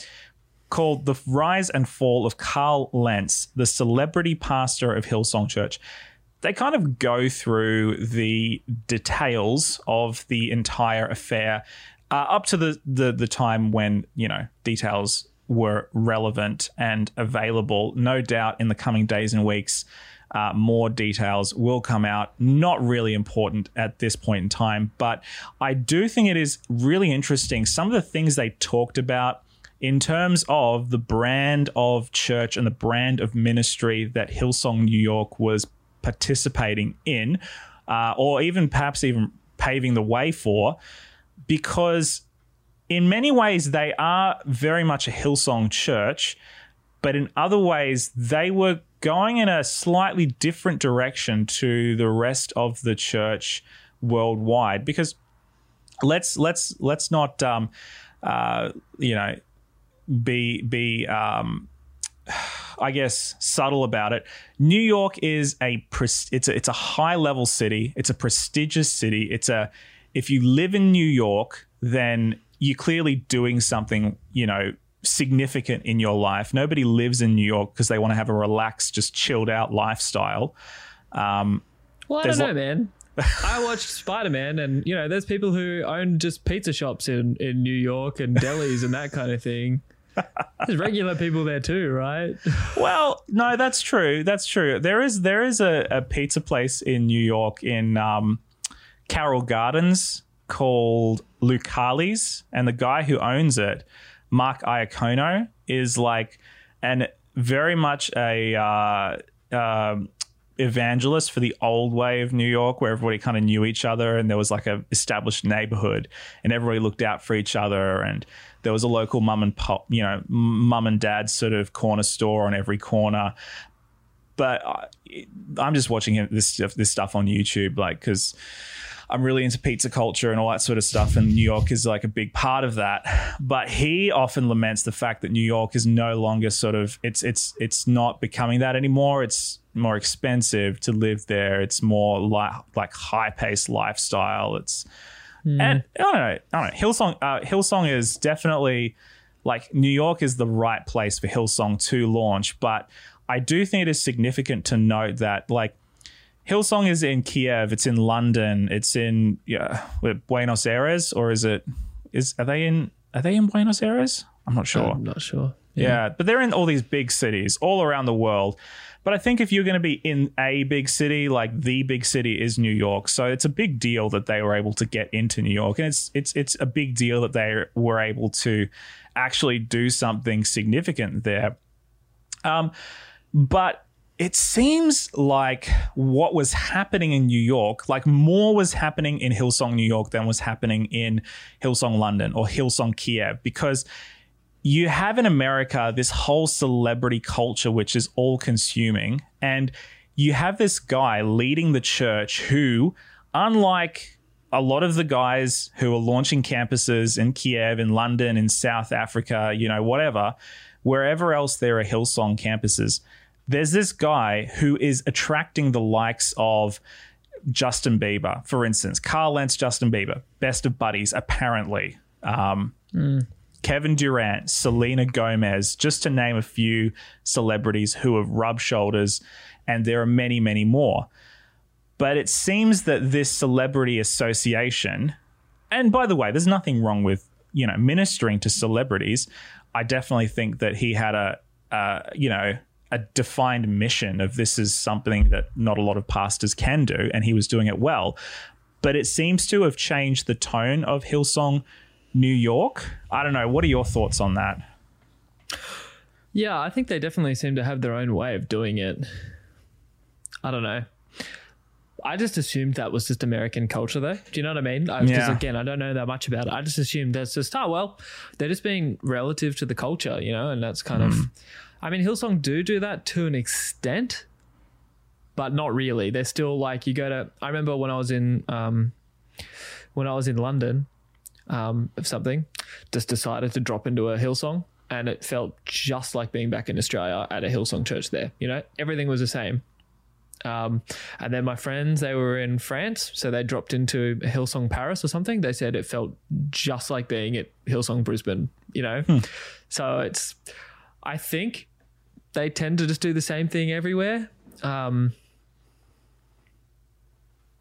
called The Rise and Fall of Carl Lentz, the celebrity pastor of Hillsong Church. They kind of go through the details of the entire affair uh, up to the, the the time when, you know, details were relevant and available. No doubt in the coming days and weeks, uh, more details will come out. Not really important at this point in time, but I do think it is really interesting. Some of the things they talked about in terms of the brand of church and the brand of ministry that Hillsong New York was participating in, uh, or even perhaps even paving the way for, because in many ways they are very much a Hillsong church, but in other ways they were going in a slightly different direction to the rest of the church worldwide. Because let's let's let's not um, uh, you know be be um, I guess subtle about it. New York is a it's a it's a high level city. It's a prestigious city. It's a if you live in New York, then you're clearly doing something you know significant in your life. Nobody lives in New York because they want to have a relaxed, just chilled out lifestyle. Um, Well, I don't know, lo- man. I watched Spider Man, and you know, there's people who own just pizza shops in in New York and delis and that kind of thing. There's regular people there too, right? Well, no, that's true. That's true. There is there is a, a pizza place in New York in um, Carroll Gardens called Lucali's, and the guy who owns it, Mark Iacono, is like an very much a uh, uh, evangelist for the old way of New York, where everybody kind of knew each other, and there was like a established neighborhood, and everybody looked out for each other, and there was a local mum and pop, you know, mum and dad sort of corner store on every corner. But I, I'm just watching this this stuff on YouTube, like because I'm really into pizza culture and all that sort of stuff, and New York is like a big part of that. But he often laments the fact that New York is no longer sort of it's it's it's not becoming that anymore. It's more expensive to live there. It's more like like high paced lifestyle. It's and I don't know, I don't know. Hillsong uh, Hillsong is definitely like New York is the right place for Hillsong to launch, but I do think it is significant to note that like Hillsong is in Kiev, it's in London, it's in yeah, Buenos Aires, or is it is are they in are they in Buenos Aires? I'm not sure. I'm not sure. Yeah. but they're in all these big cities all around the world. But I think if you're going to be in a big city, like the big city is New York, so it's a big deal that they were able to get into New York, and it's it's it's a big deal that they were able to actually do something significant there. Um, but it seems like what was happening in New York, like more was happening in Hillsong, New York than was happening in Hillsong, London or Hillsong, Kiev, because you have in America this whole celebrity culture, which is all consuming. And you have this guy leading the church who, unlike a lot of the guys who are launching campuses in Kiev, in London, in South Africa, you know, whatever, wherever else there are Hillsong campuses, there's this guy who is attracting the likes of Justin Bieber, for instance. Carl Lentz, Justin Bieber, best of buddies, apparently. Um, Mm. Kevin Durant, Selena Gomez, just to name a few celebrities who have rubbed shoulders, and there are many, many more. But it seems that this celebrity association, and by the way, there's nothing wrong with you know ministering to celebrities. I definitely think that he had a, uh, you know, a defined mission of this is something that not a lot of pastors can do, and he was doing it well. But it seems to have changed the tone of Hillsong New York. I don't know. What are your thoughts on that? Yeah, I think they definitely seem to have their own way of doing it. I don't know. I just assumed that was just American culture, though. Do you know what I mean? Because Yeah. again, I don't know that much about it. I just assumed that's just oh well, they're just being relative to the culture, you know, and that's kind of. Hmm. I mean, Hillsong do do that to an extent, but not really. They're still like you go to. I remember when I was in um, when I was in London, um, of something, just decided to drop into a Hillsong, and it felt just like being back in Australia at a Hillsong church. There, you know, everything was the same. Um, and then my friends, they were in France, so they dropped into Hillsong Paris or something. They said it felt just like being at Hillsong Brisbane, you know. So it's, I think they tend to just do the same thing everywhere. Um,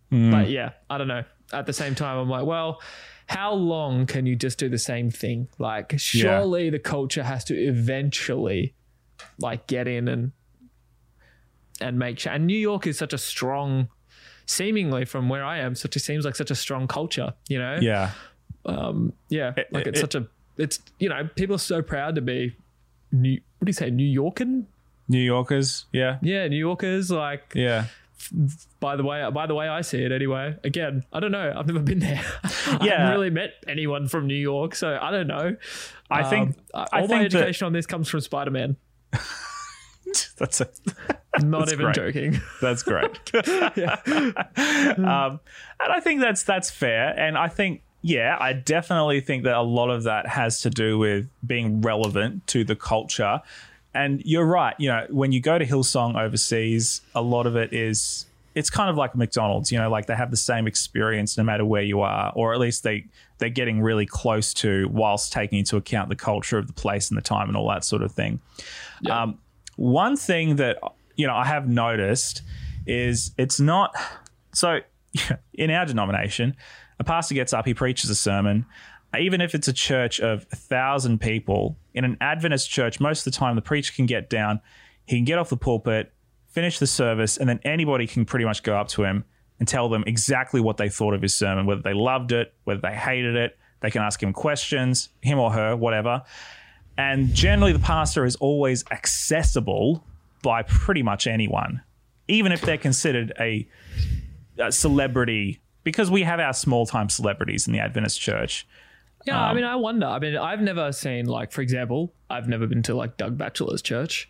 But yeah, I don't know. At the same time, I'm like, well, how long can you just do the same thing? Like, surely the culture has to eventually, like, get in and and make sure. And New York is such a strong, seemingly from where I am, such a seems like such a strong culture. You know, Yeah. um, yeah, like it- it's it- such a, it's you know, people are so proud to be New. What do you say, New Yorkan? New Yorkers. Yeah. Yeah, New Yorkers. Like, Yeah. by the way, by the way, I see it anyway. Again, I don't know. I've never been there. I haven't really met anyone from New York, so I don't know. I think- Um, I all my think that- education on this comes from Spider Man. That's a, Not That's even great. joking. That's great. um, and I think that's that's fair. And I think, yeah, I definitely think that a lot of that has to do with being relevant to the culture. And you're right. You know, when you go to Hillsong overseas, a lot of it is it's kind of like McDonald's. You know, like they have the same experience no matter where you are, or at least they they're getting really close to, whilst taking into account the culture of the place and the time and all that sort of thing. Yeah. Um, one thing that you know I have noticed is it's not so in our denomination. A pastor gets up, he preaches a sermon, even if it's a church of a thousand people, in an Adventist church, most of the time the preacher can get down, he can get off the pulpit, finish the service, and then anybody can pretty much go up to him and tell them exactly what they thought of his sermon, whether they loved it, whether they hated it. They can ask him questions, him or her, whatever. And generally, the pastor is always accessible by pretty much anyone, even if they're considered a, a celebrity, because we have our small time celebrities in the Adventist church. Yeah, I mean, I wonder. I mean, I've never seen like, for example, I've never been to like Doug Batchelor's church,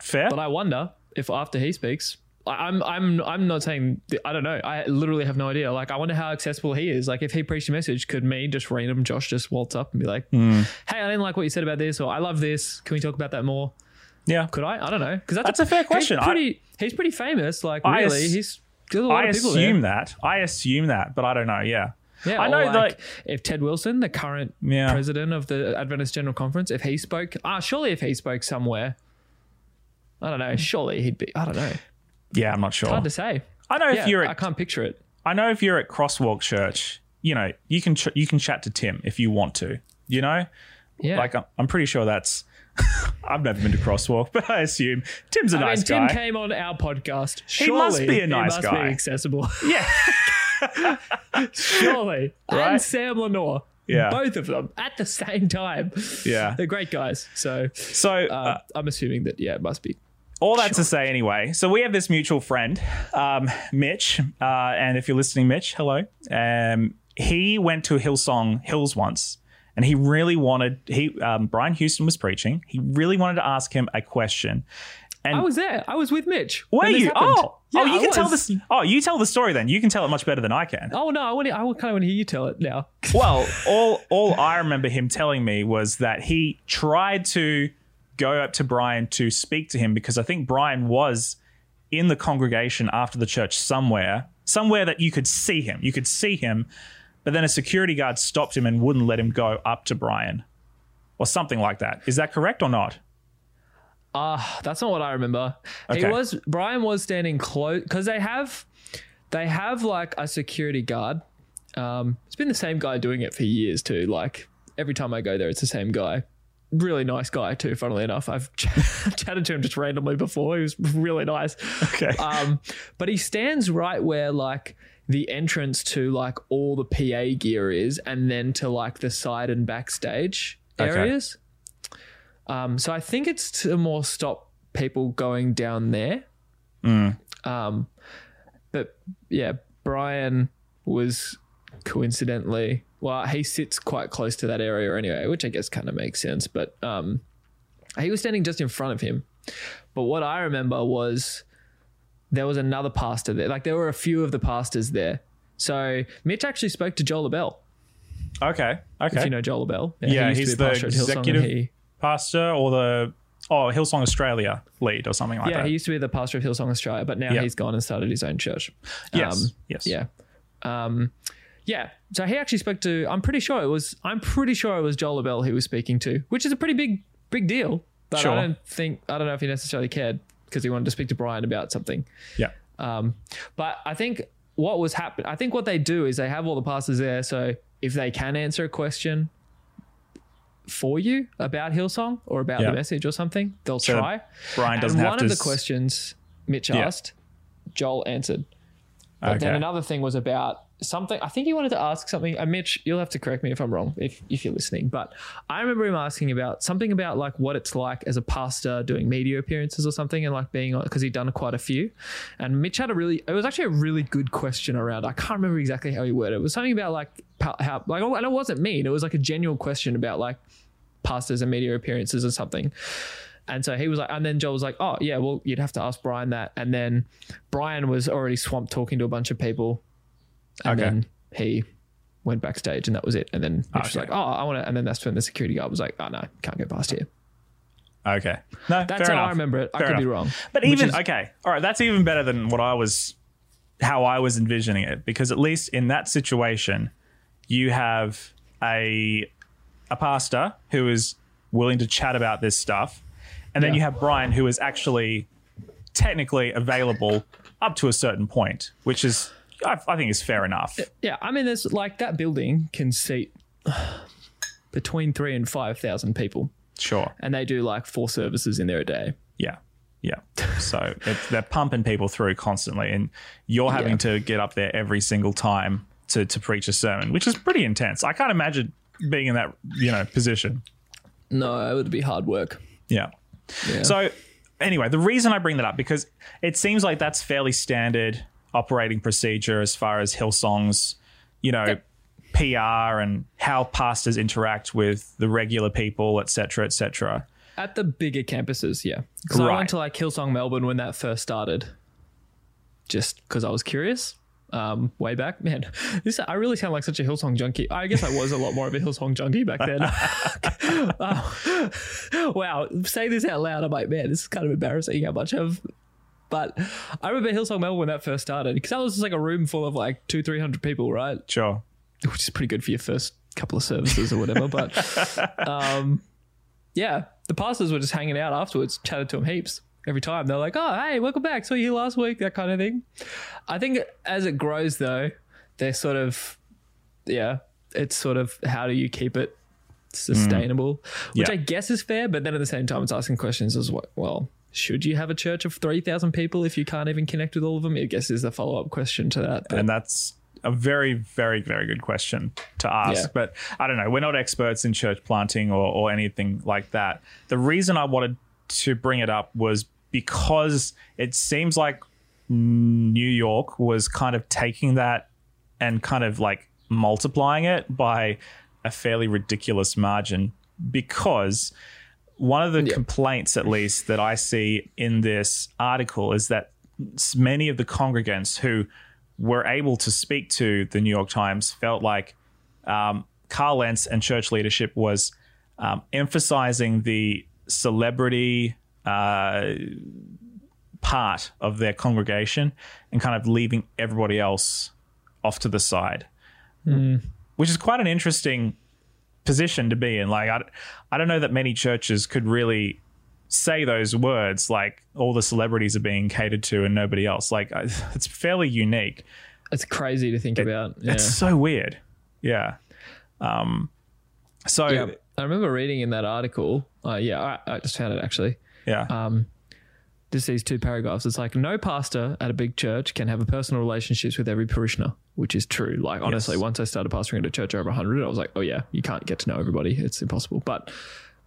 Fair? but I wonder if after he speaks, I- I'm I'm I'm not saying I don't know. I literally have no idea. Like, I wonder how accessible he is. Like, if he preached a message, could me just random Josh just waltz up and be like, Hmm. "Hey, I didn't like what you said about this," or "I love this. Can we talk about that more?" yeah. Could I? I don't know because that's, That's a fair question. He's I- pretty, he's pretty famous. Like, I really, ass- he's lot I assume that. I assume that, but I don't know. Yeah. Yeah, I know, like, like- if Ted Wilson, the current Yeah. president of the Adventist General Conference, if he spoke, ah, surely if he spoke somewhere, I don't know. Surely he'd be. I don't know. Yeah, I'm not sure. Hard to say. I know if you're I can't picture it. I know if you're at Crosswalk Church, you know, you can ch- you can chat to Tim if you want to. You know, Yeah, like I'm, I'm pretty sure that's. I've never been to Crosswalk, but I assume Tim's a I nice mean, Tim came on our podcast. He must be a nice he must guy. Be accessible. yeah, Surely, Right? and Sam Leonor. Yeah. both of them at the same time. yeah. They're great guys. So So uh, uh, I'm assuming that yeah, it must be. all that to say, anyway. So we have this mutual friend, um, Mitch, uh, and if you're listening, Mitch, hello. Um, he went to Hillsong Hills once. And he really wanted he um, Brian Houston was preaching. He really wanted to ask him a question, and I was there. I was with Mitch. Were you? Oh, Yeah, oh, you I can tell this. Oh, you tell the story then. You can tell it much better than I can. Oh no, I want to, I kind of want to hear you tell it now. Well, all all I remember him telling me was that he tried to go up to Brian to speak to him because I think Brian was in the congregation after the church somewhere, somewhere that you could see him. You could see him, but then a security guard stopped him and wouldn't let him go up to Brian, or something like that. Is that correct or not? Ah, that's not what I remember. He was Brian was standing close because they have they have like a security guard. Um, it's been the same guy doing it for years too. Like every time I go there, it's the same guy. Really nice guy too. Funnily enough, I've ch- chatted to him just randomly before. He was really nice. Okay. Um, but he stands right where like the entrance to like all the PA gear is, and then to like the side and backstage Okay. areas. Um, so I think it's to more stop people going down there. Um, but yeah, Brian was coincidentally well, he sits quite close to that area anyway, which I guess kind of makes sense. But um, he was standing just in front of him. But what I remember was there was another pastor there. Like there were a few of the pastors there. So Mitch actually spoke to Joel A'Bell. okay. Okay. If you know Joel A'Bell. yeah, he he's to be a the pastor at Hillsong and executive he- pastor or the oh Hillsong Australia lead or something like yeah, that. Yeah, he used to be the pastor of Hillsong Australia, but now Yeah. he's gone and started his own church. yes. Um, yes. Yeah. Um, yeah. So he actually spoke to. I'm pretty sure it was. I'm pretty sure it was Joel A'Bell he was speaking to, which is a pretty big, big deal. But Sure. I don't think. I don't know if he necessarily cared because he wanted to speak to Brian about something. Yeah. Um, but I think what was happening. I think what they do is they have all the pastors there. So if they can answer a question for you about Hillsong or about Yeah. the message or something, they'll So try. Brian doesn't and have one to of the s- questions Mitch Yeah. asked, Joel answered. But then another thing was about something. I think he wanted to ask something. Uh, Mitch, you'll have to correct me if I'm wrong, if if you're listening. But I remember him asking about something about like what it's like as a pastor doing media appearances or something, and like being on because he'd done quite a few. And Mitch had a really, it was actually a really good question around. I can't remember exactly how he worded it. It was something about like how like, and it wasn't mean. It was like a genuine question about like pastors and media appearances or something. And so he was like, and then Joel was like, oh, yeah, well, you'd have to ask Brian that. And then Brian was already swamped talking to a bunch of people. And Okay. then he went backstage and that was it. And then oh, Mitch was Okay. like, oh, I want to. And then that's when the security guard was like, oh, no, can't go past here. Okay. No, That's how enough. I remember it. I Fair could be wrong. But even is- okay, all right, that's even better than what I was, how I was envisioning it, because at least in that situation, you have a a pastor who is willing to chat about this stuff, and then Yeah. you have Brian who is actually technically available up to a certain point, which is I, I think is fair enough. Yeah, I mean, there's like that building can seat between three and five thousand people, Sure. and they do like four services in there a day. Yeah. Yeah. So it's, they're pumping people through constantly, and you're having Yeah. to get up there every single time to, to preach a sermon, which is pretty intense. I can't imagine being in that you know position. No, it would be hard work. Yeah. Yeah. So anyway, the reason I bring that up because it seems like that's fairly standard operating procedure as far as Hillsong's, you know, Yep. PR and how pastors interact with the regular people, et cetera, et cetera. At the bigger campuses, yeah. Because I went to like Hillsong Melbourne when that first started, just because I was curious. Um, way back, man, this I really sound like such a Hillsong junkie. I guess I was a lot more of a Hillsong junkie back then. Oh, wow, say this out loud, I'm like, man, this is kind of embarrassing how much I've. But I remember Hillsong Melbourne when that first started because that was just like a room full of like two, three hundred people, right? Sure. which is pretty good for your first couple of services or whatever. But um, yeah, the pastors were just hanging out afterwards, chatted to them heaps every time. They're like, "Oh, hey, welcome back. Saw you here last week." That kind of thing. I think as it grows, though, they're sort of yeah, it's sort of how do you keep it sustainable, which Yeah. I guess is fair. But then at the same time, it's asking questions as well. Should you have a church of 3,000 people if you can't even connect with all of them? I guess is the follow up question to that. But And that's a very, very, very good question to ask. Yeah. But I don't know. We're not experts in church planting or, or anything like that. The reason I wanted to bring it up was because it seems like New York was kind of taking that and kind of like multiplying it by a fairly ridiculous margin because one of the complaints at least that I see in this article is that many of the congregants who were able to speak to the New York Times felt like um, Carl Lentz and church leadership was um, emphasizing the celebrity uh, part of their congregation and kind of leaving everybody else off to the side, which is quite an interesting position to be in. Like, I, I don't know that many churches could really say those words like all the celebrities are being catered to and nobody else. Like, I- it's fairly unique. it's crazy to think about. Yeah. It's so weird. Yeah. Um, so, yeah. I remember reading in that article. Uh, yeah, I, I just found it actually. Yeah. Um, just these two paragraphs. It's like no pastor at a big church can have a personal relationships with every parishioner, which is true. Like honestly, Yes. once I started pastoring at a church over hundred, I was like, oh yeah, you can't get to know everybody. It's impossible. But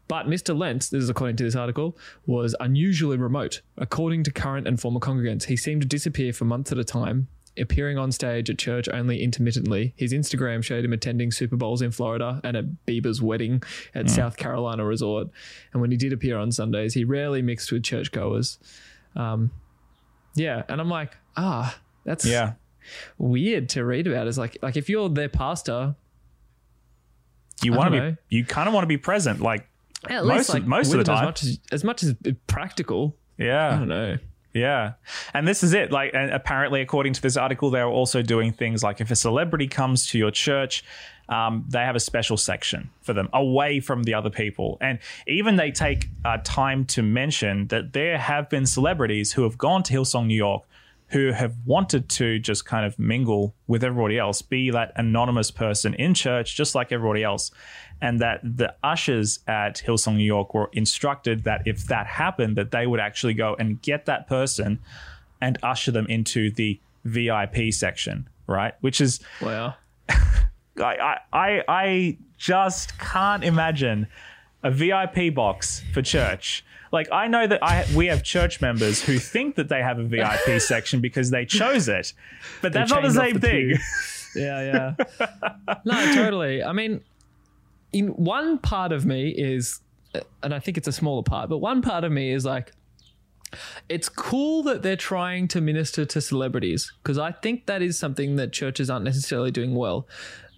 but Mr. Lentz, this is according to this article, was unusually remote. According to current and former congregants, he seemed to disappear for months at a time, appearing on stage at church only intermittently. His Instagram showed him attending Super Bowls in Florida and at Bieber's wedding at South Carolina Resort. And when he did appear on Sundays, he rarely mixed with churchgoers. Um, yeah, and I'm like, ah, that's yeah. weird to read about. Is like, like if you're their pastor, You want to be, know. you kind of want to be present. Like, at Most least of- like most of the time. as much as, as much as practical. Yeah, I don't know. Yeah. And this is it. Like, apparently, according to this article, they're also doing things like if a celebrity comes to your church, um, they have a special section for them away from the other people. And even they take uh, time to mention that there have been celebrities who have gone to Hillsong New York who have wanted to just kind of mingle with everybody else, be that anonymous person in church, just like everybody else. And that the ushers at Hillsong New York were instructed that if that happened, that they would actually go and get that person and usher them into the VIP section, right? Which is Wow. I I I just can't imagine a VIP box for church. Like I know that I we have church members who think that they have a VIP section because they chose it, but that's not the same the thing. Yeah, yeah. no, totally. I mean, in one part of me is, and I think it's a smaller part, but one part of me is like, it's cool that they're trying to minister to celebrities because I think that is something that churches aren't necessarily doing well.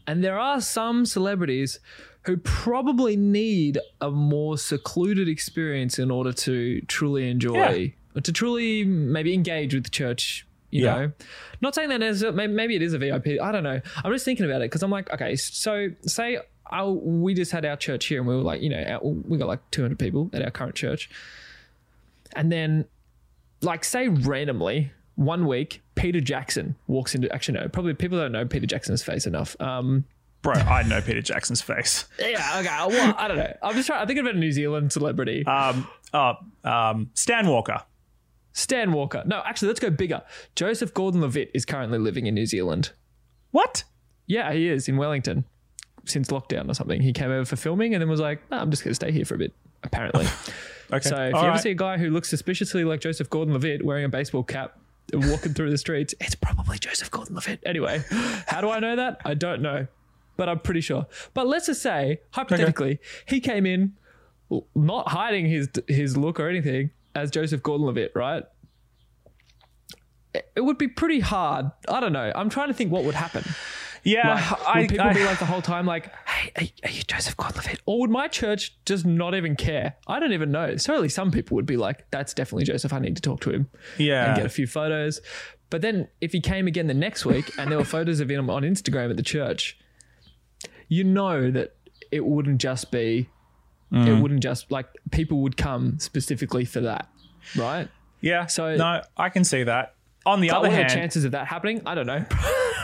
And there are some celebrities who probably need a more secluded experience in order to truly enjoy, or to truly maybe engage with the church. You Yeah. know, not saying that as maybe it is a VIP. I don't know. I'm just thinking about it because I'm like, okay, so say our, we just had our church here and we were like, you know, our, we got like 200 people at our current church, and then like say randomly one week Peter Jackson walks into actually no probably people don't know Peter Jackson's face enough um bro, I know Peter Jackson's face. Yeah, okay. Well, I don't know. I'm just trying. I think of a New Zealand celebrity. Um, oh, um, Stan Walker. Stan Walker. No, actually, let's go bigger. Joseph Gordon-Levitt is currently living in New Zealand. What? Yeah, he is in Wellington since lockdown or something. He came over for filming and then was like, nah, I'm just going to stay here for a bit, apparently. Okay. So if All you ever see a guy who looks suspiciously like Joseph Gordon-Levitt wearing a baseball cap and walking through the streets, it's probably Joseph Gordon-Levitt. Anyway, how do I know that? I don't know, but I'm pretty sure. But let's just say, hypothetically, he came in not hiding his his look or anything as Joseph Gordon-Levitt, right? It- It would be pretty hard. I don't know. I'm trying to think what would happen. Yeah, Like, I, would people I- be like the whole time, like, "Hey, are, are you Joseph Gordon-Levitt?" Or would my church just not even care? I don't even know. Certainly, some people would be like, "That's definitely Joseph. I need to talk to him yeah. and get a few photos." But then, if he came again the next week and there were photos of him on Instagram at the church, you know that it wouldn't just be. Mm. It wouldn't just like people would come specifically for that, right? yeah. so- no, I can see that. On the But other hand, the chances of that happening? I don't know.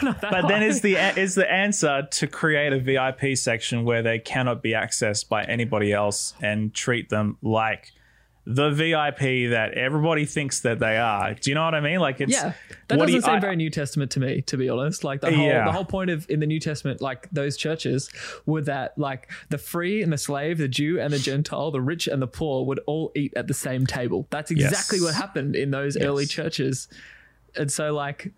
But then is the is the answer to create a VIP section where they cannot be accessed by anybody else and treat them like the VIP that everybody thinks that they are. Do you know what I mean? Like it's Yeah, that what doesn't you- seem I- very New Testament to me, to be honest. Like the whole Yeah. the whole point of in the New Testament, like those churches, were that like the free and the slave, the Jew and the Gentile, the rich and the poor would all eat at the same table. That's exactly Yes. what happened in those early churches, and so like,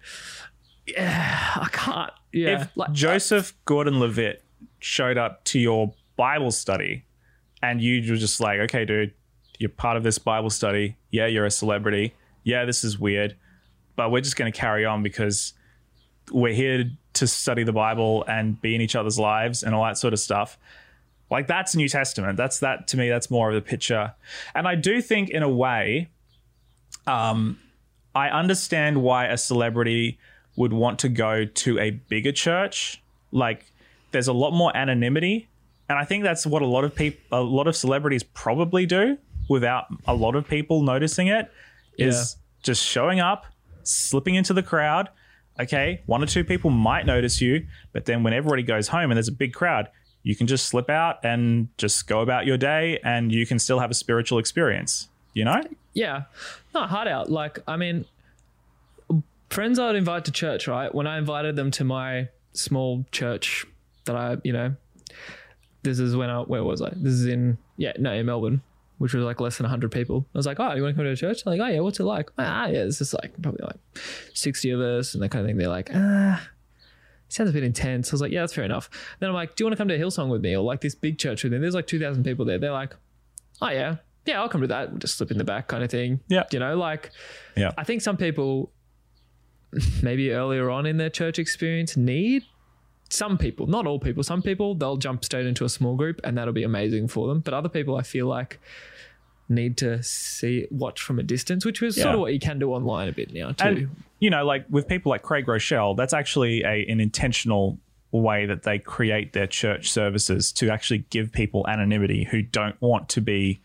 yeah, I can't. Yeah, if like, Joseph Gordon-Levitt showed up to your Bible study and you were just like, okay, dude, you're part of this Bible study. Yeah, you're a celebrity. Yeah, this is weird, but we're just going to carry on because we're here to study the Bible and be in each other's lives and all that sort of stuff. Like that's New Testament. That's that to me. That's more of the picture. And I do think, in a way, um, I understand why a celebrity would want to go to a bigger church. Like, there's a lot more anonymity, and I think that's what a lot of people, a lot of celebrities probably do without a lot of people noticing it. Is just showing up, slipping into the crowd. Okay, one or two people might notice you, but then when everybody goes home and there's a big crowd, you can just slip out and just go about your day, and you can still have a spiritual experience. You know? Yeah, not hard out. Like, I mean, friends I would invite to church, right? When I invited them to my small church that I, you know, this is when I, where was I? This is in, yeah, no, in Melbourne, which was like less than 100 people. I was like, oh, you want to come to church? They're like, oh, yeah, what's it like? Ah, yeah, it's just like probably like 60 of us and that kind of thing. They're like, ah, sounds a bit intense. I was like, yeah, that's fair enough. Then I'm like, do you want to come to Hillsong with me or like this big church with me? There's like 2,000 people there. They're like, oh, yeah, yeah, I'll come to that. We'll Just slip in the back kind of thing. Yeah. You know, like, Yeah. I think some people, maybe earlier on in their church experience, need some people, not all people, some people, they'll jump straight into a small group and that'll be amazing for them. But other people, I feel like, need to see, watch from a distance, which was sort of what you can do online a bit now, too. And you know, like with people like Craig Groeschel, that's actually a, an intentional way that they create their church services to actually give people anonymity who don't want to be.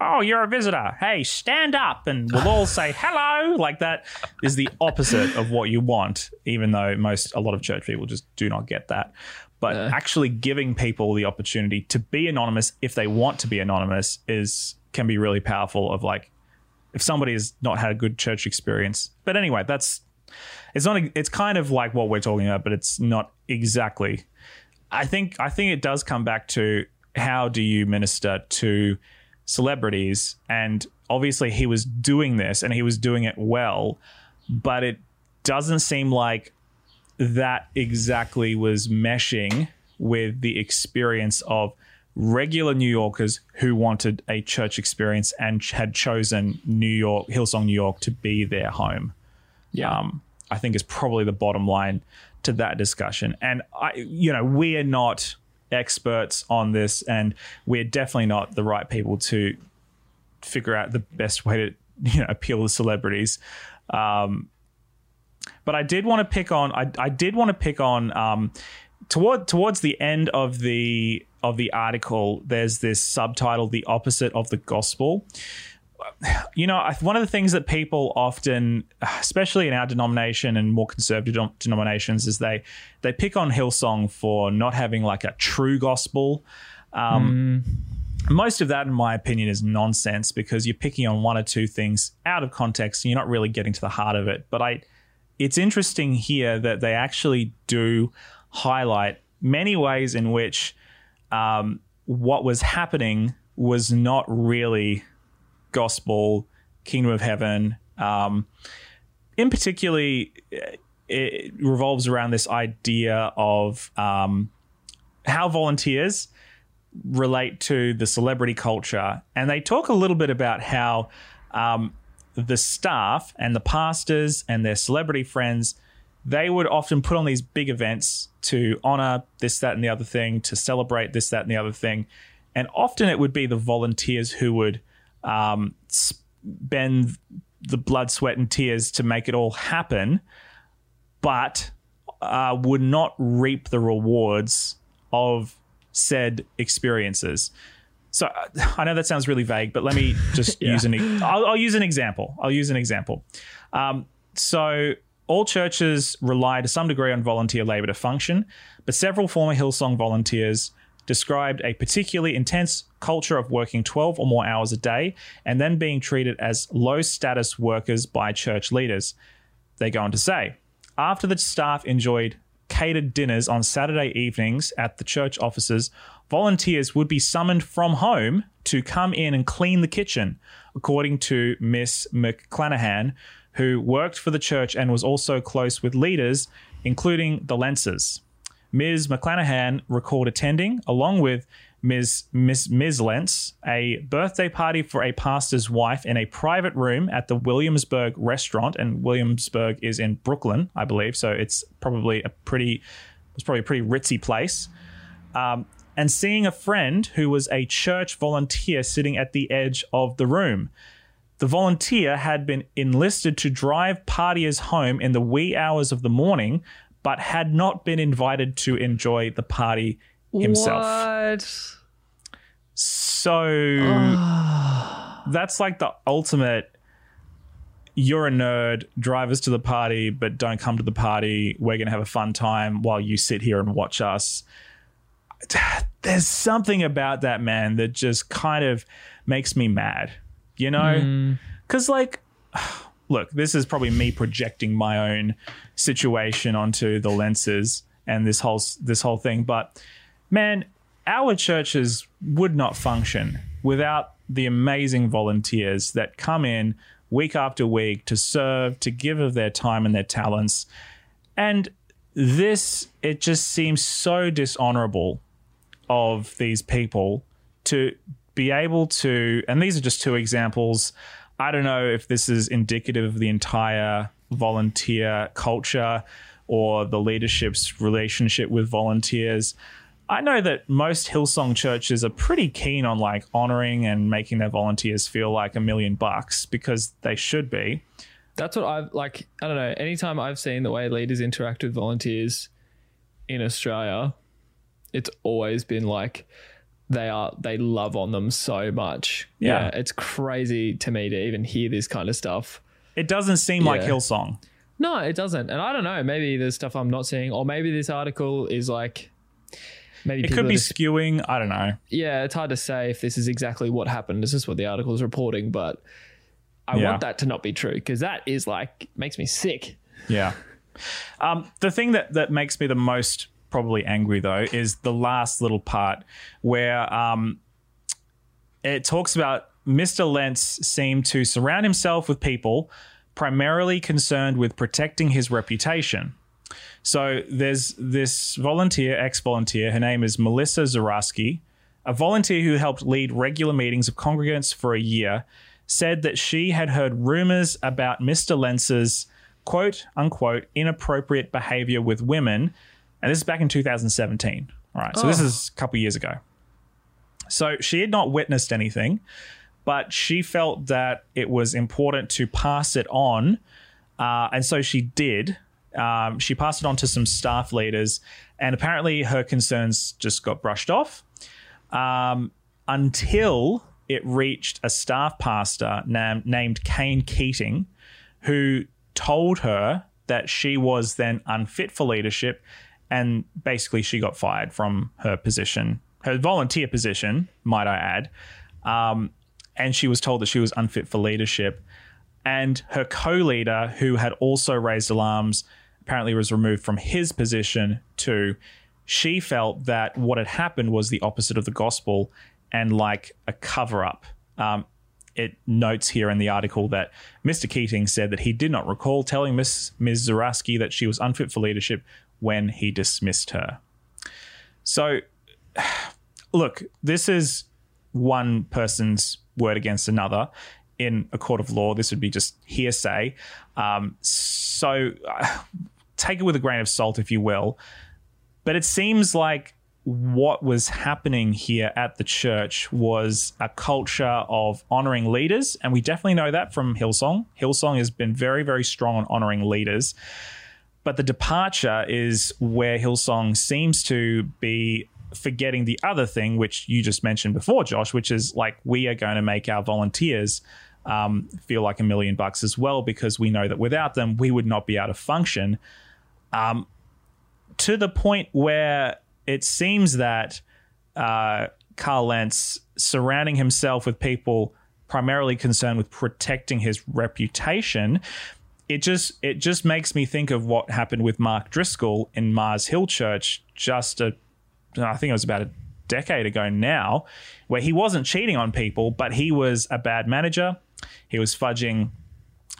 Oh, you're a visitor. Hey, stand up, and we'll all say hello. Like that is the opposite of what you want. Even though most, a lot of church people just do not get that. But actually giving people the opportunity to be anonymous if they want to be anonymous is can be really powerful. Of like, if somebody has not had a good church experience. But anyway, that's it's not it's kind of like what we're talking about, but it's not exactly. I think I think it does come back to how do you minister to celebrities and obviously he was doing this and he was doing it well, but it doesn't seem like that exactly was meshing with the experience of regular New Yorkers who wanted a church experience and had chosen New York, Hillsong, New York to be their home. yeah. Um, I think is probably the bottom line to that discussion. And I, you know, we are not experts on this, and we're definitely not the right people to figure out the best way to, you know, appeal to celebrities. Um, but I did want to pick on I, I did want to pick on um, toward towards the end of the of the article there's this subtitle the opposite of the gospel you know, one of the things that people often, especially in our denomination and more conservative denominations, is they they pick on Hillsong for not having like a true gospel. Um, Most of that, in my opinion, is nonsense because you're picking on one or two things out of context and you're not really getting to the heart of it. But I, it's interesting here that they actually do highlight many ways in which um, what was happening was not really gospel, kingdom of heaven. Um, in particularly, it revolves around this idea of um, how volunteers relate to the celebrity culture, and they talk a little bit about how um, the staff and the pastors and their celebrity friends they would often put on these big events to honor this, that, and the other thing, to celebrate this, that, and the other thing. And often it would be the volunteers who would um, spend the blood, sweat, and tears to make it all happen, but uh, would not reap the rewards of said experiences. So uh, I know that sounds really vague, but let me just use an. I'll, I'll use an example. I'll use an example. Um, so all churches rely to some degree on volunteer labor to function, but several former Hillsong volunteers described a particularly intense culture of working 12 or more hours a day and then being treated as low status workers by church leaders. They go on to say, after the staff enjoyed catered dinners on Saturday evenings at the church offices, volunteers would be summoned from home to come in and clean the kitchen, according to Miss McClanahan, who worked for the church and was also close with leaders, including the Lentzes. Ms. McClanahan recalled attending, along with Ms. Ms. Ms. Lentz, a birthday party for a pastor's wife in a private room at the Williamsburg restaurant, and Williamsburg is in Brooklyn, I believe. So it's probably a pretty, it's probably a pretty ritzy place. Um, and seeing a friend who was a church volunteer sitting at the edge of the room. The volunteer had been enlisted to drive partiers home in the wee hours of the morning, but had not been invited to enjoy the party himself. What? So that's like the ultimate you're a nerd, drive us to the party, but don't come to the party. We're going to have a fun time while you sit here and watch us. There's something about that, man, that just kind of makes me mad, you know? Mm. Because, like, look, this is probably me projecting my own situation onto the Lentzes and this whole this whole thing, but man, our churches would not function without the amazing volunteers that come in week after week to serve, to give of their time and their talents. And this, it just seems so dishonorable of these people to be able to, and these are just two examples. I don't know if this is indicative of the entire volunteer culture or the leadership's relationship with volunteers. I know that most Hillsong churches are pretty keen on like honoring and making their volunteers feel like a million bucks because they should be. That's what I've like. I don't know. Anytime I've seen the way leaders interact with volunteers in Australia, it's always been like they are they love on them so much. Yeah. it's crazy to me to even hear this kind of stuff. It doesn't seem like Yeah. Hillsong. No, it doesn't. And I don't know. Maybe there's stuff I'm not seeing, or maybe this article is like. Maybe It could be just- skewing. I don't know. yeah, it's hard to say if this is exactly what happened. This is what the article is reporting, but I Yeah. want that to not be true because that is like makes me sick. Yeah. Um, the thing that, that makes me the most probably angry, though, is the last little part where um, it talks about Mr. Lentz seemed to surround himself with people primarily concerned with protecting his reputation. So there's this volunteer, ex volunteer, her name is Melissa Zaraski, a volunteer who helped lead regular meetings of congregants for a year, said that she had heard rumors about Mr. Lentz's quote unquote inappropriate behavior with women. And this is back in 2017. All right. So this Oh. is a couple years ago. So she had not witnessed anything, but she felt that it was important to pass it on. Uh, and so she did. Um, she passed it on to some staff leaders, and apparently her concerns just got brushed off um, until it reached a staff pastor nam- named Kane Keating, who told her that she was then unfit for leadership, and basically she got fired from her position, her volunteer position, might I add. Um, and she was told that she was unfit for leadership. And her co leader, who had also raised alarms, apparently was removed from his position too. She felt that what had happened was the opposite of the gospel and like a cover up. Um, it notes here in the article that Mr. Keating said that he did not recall telling Miss Ms. Zaraski that she was unfit for leadership when he dismissed her. So, look, this is one person's word against another. In a court of law, this would be just hearsay. Um, so, uh, take it with a grain of salt, if you will. But it seems like what was happening here at the church was a culture of honoring leaders. And we definitely know that from Hillsong. Hillsong has been very, very strong on honoring leaders. But the departure is where Hillsong seems to be forgetting the other thing, which you just mentioned before, Josh, which is like we are going to make our volunteers um, feel like a million bucks as well, because we know that without them, we would not be able to function. Um, to the point where it seems that uh, Carl Lentz surrounding himself with people primarily concerned with protecting his reputation. It just it just makes me think of what happened with Mark Driscoll in Mars Hill Church just a I think it was about a decade ago now, where he wasn't cheating on people, but he was a bad manager. He was fudging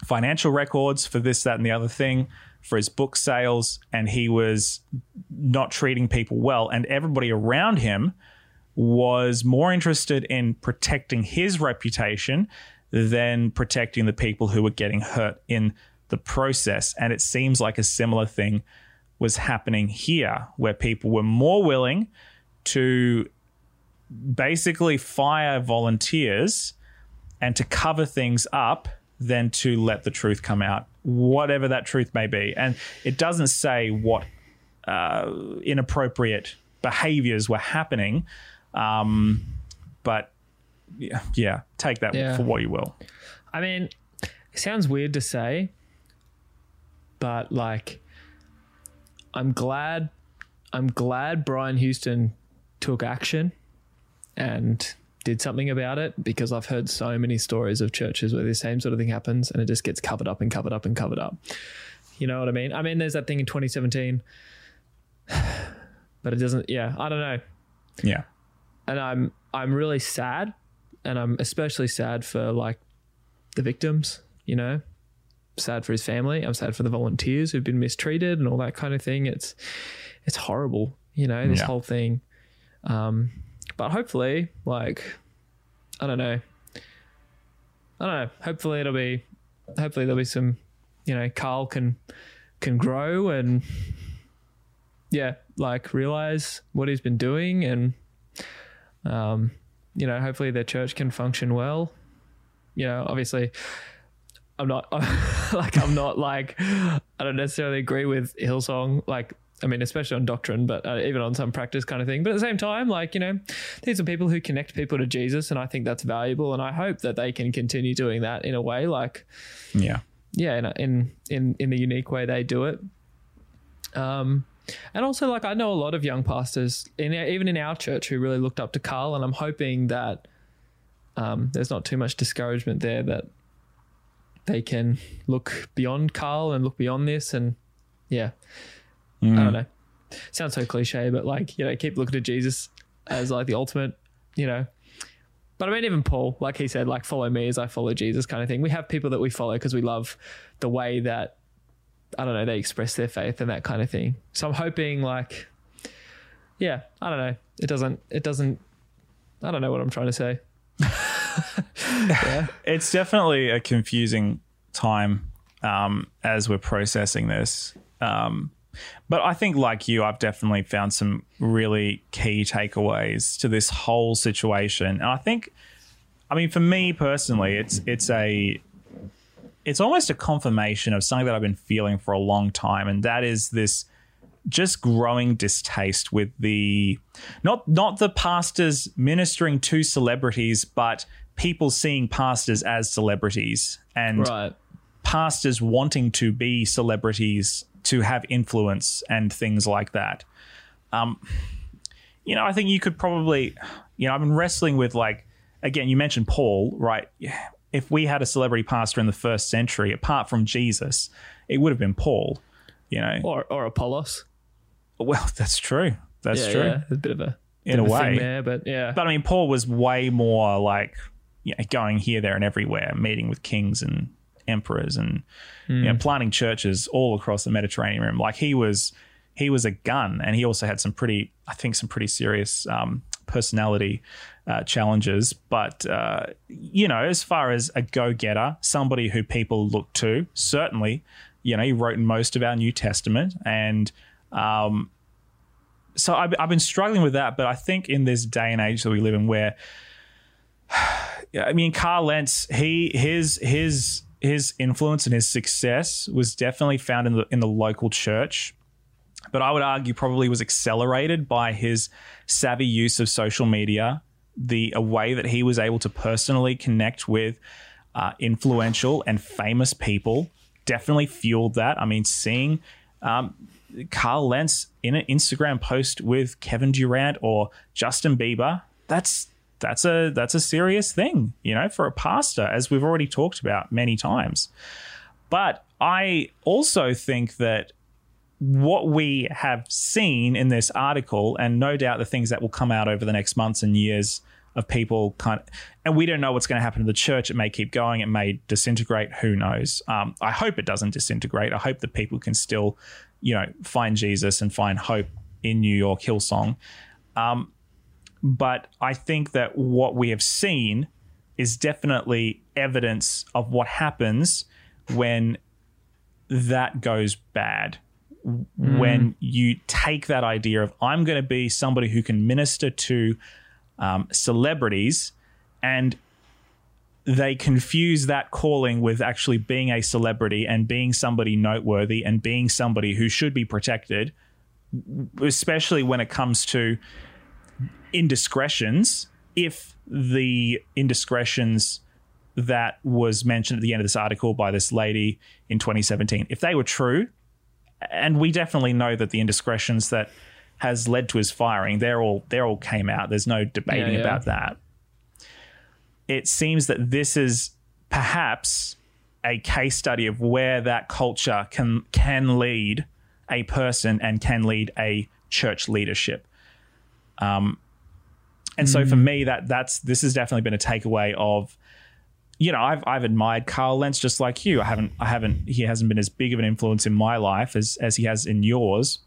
financial records for this, that, and the other thing for his book sales, and he was not treating people well. And everybody around him was more interested in protecting his reputation than protecting the people who were getting hurt in the process. And it seems like a similar thing was happening here, where people were more willing to basically fire volunteers and to cover things up than to let the truth come out whatever that truth may be. And it doesn't say what uh, inappropriate behaviors were happening. Um, but yeah, yeah, take that yeah. for what you will. I mean, it sounds weird to say, but like, I'm glad, I'm glad Brian Houston took action and did something about it because I've heard so many stories of churches where the same sort of thing happens and it just gets covered up and covered up and covered up. You know what I mean? I mean, there's that thing in 2017, but it doesn't. Yeah, I don't know. Yeah, and I'm I'm really sad, and I'm especially sad for like the victims. You know, sad for his family. I'm sad for the volunteers who've been mistreated and all that kind of thing. It's it's horrible. You know, this yeah. whole thing. Um, but hopefully, like, I don't know. I don't know. Hopefully it'll be. Hopefully there'll be some. You know, Carl can can grow and yeah, like realize what he's been doing and um, you know, hopefully their church can function well. You know, obviously I'm not like I'm not like I don't necessarily agree with Hillsong like I mean, especially on doctrine, but uh, even on some practice kind of thing. But at the same time, like, you know, these are people who connect people to Jesus, and I think that's valuable. And I hope that they can continue doing that in a way, like, yeah, yeah, in in in, in the unique way they do it. Um, and also, like, I know a lot of young pastors, in even in our church, who really looked up to Carl, and I'm hoping that um, there's not too much discouragement there that they can look beyond Carl and look beyond this, and yeah. Mm. I don't know. Sounds so cliche, but like, you know, keep looking to Jesus as like the ultimate, you know. But I mean, even Paul, like he said, like, follow me as I follow Jesus kind of thing. We have people that we follow because we love the way that, I don't know, they express their faith and that kind of thing. So I'm hoping, like, yeah, I don't know. It doesn't, it doesn't, I don't know what I'm trying to say. It's definitely a confusing time um, as we're processing this. Um, but I think, like you, I've definitely found some really key takeaways to this whole situation. And I think, I mean, for me personally, it's it's a it's almost a confirmation of something that I've been feeling for a long time, and that is this just growing distaste with the not not the pastors ministering to celebrities, but people seeing pastors as celebrities and Right. pastors wanting to be celebrities to have influence and things like that. Um, you know, I think you could probably, you know, I've been wrestling with like, again, you mentioned Paul, right? If we had a celebrity pastor in the first century, apart from Jesus, it would have been Paul. You know, Or or Apollos. well, that's true. That's yeah, true. Yeah. A bit of a In a thing way. there, but yeah. But I mean, Paul was way more like you know, going here, there, and everywhere, meeting with kings and emperors, and you know, planting churches all across the Mediterranean rim. Like he was, he was a gun, and he also had some pretty, I think, some pretty serious um, personality uh, challenges. But uh, you know, as far as a go-getter, somebody who people look to, certainly, you know, he wrote in most of our New Testament, and um, so I've, I've been struggling with that, but I think in this day and age that we live in, where yeah, I mean, Carl Lentz, he his his his influence and his success was definitely found in the in the local church, but I would argue probably was accelerated by his savvy use of social media, the a way that he was able to personally connect with uh, influential and famous people definitely fueled that. I mean, seeing um, Carl Lentz in an Instagram post with Kevin Durant or Justin Bieber, that's that's a that's a serious thing, you know, for a pastor, as we've already talked about many times. But I also think that what we have seen in this article, and no doubt the things that will come out over the next months and years of people kind of, and we don't know what's going to happen to the church. It may keep going, it may disintegrate. Who knows? Um, I hope it doesn't disintegrate. I hope that people can still, you know, find Jesus and find hope in New York Hillsong. Um, but I think that what we have seen is definitely evidence of what happens when that goes bad. When you take that idea of, I'm going to be somebody who can minister to um, celebrities and they confuse that calling with actually being a celebrity and being somebody noteworthy and being somebody who should be protected, especially when it comes to indiscretions. If the indiscretions that was mentioned at the end of this article by this lady in 2017, if they were true, and we definitely know that the indiscretions that has led to his firing, they're all they all came out. There's no debating Yeah, yeah. about that. It seems that this is perhaps a case study of where that culture can can lead a person and can lead a church leadership. Um, and so for mm. me, that that's this has definitely been a takeaway of, you know, I've I've admired Carl Lentz just like you. I haven't I haven't he hasn't been as big of an influence in my life as as he has in yours.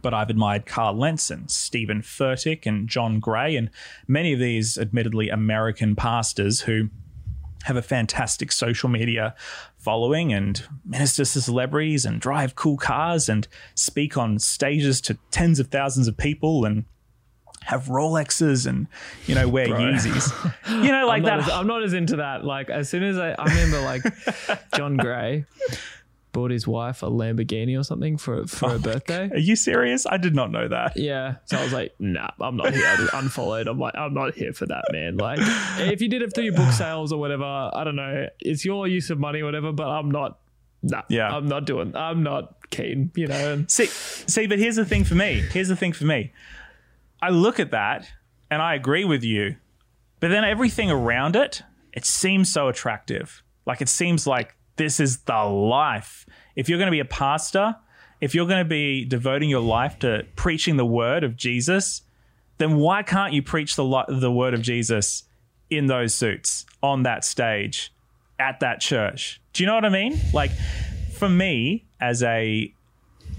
But I've admired Carl Lentz and Steven Furtick and John Gray and many of these admittedly American pastors who have a fantastic social media following and minister to celebrities and drive cool cars and speak on stages to tens of thousands of people and have Rolexes and you know wear Yeezys. You know, like I'm that. as, I'm not as into that. Like as soon as I, I remember, like John Gray bought his wife a Lamborghini or something for for Oh her birthday. Are you serious? I did not know that. Yeah, so I was like, nah, I'm not here. I just unfollowed. I'm like, I'm not here for that, man. Like, if you did it through your book sales or whatever, I don't know. It's your use of money, or whatever. But I'm not. Nah, Yeah. I'm not doing. I'm not keen. You know. See, see, but here's the thing for me. Here's the thing for me. I look at that and I agree with you, but then everything around it, it seems so attractive. Like it seems like this is the life. If you're going to be a pastor, if you're going to be devoting your life to preaching the word of Jesus, then why can't you preach the li- the word of Jesus in those suits on that stage at that church? Do you know what I mean? Like for me as a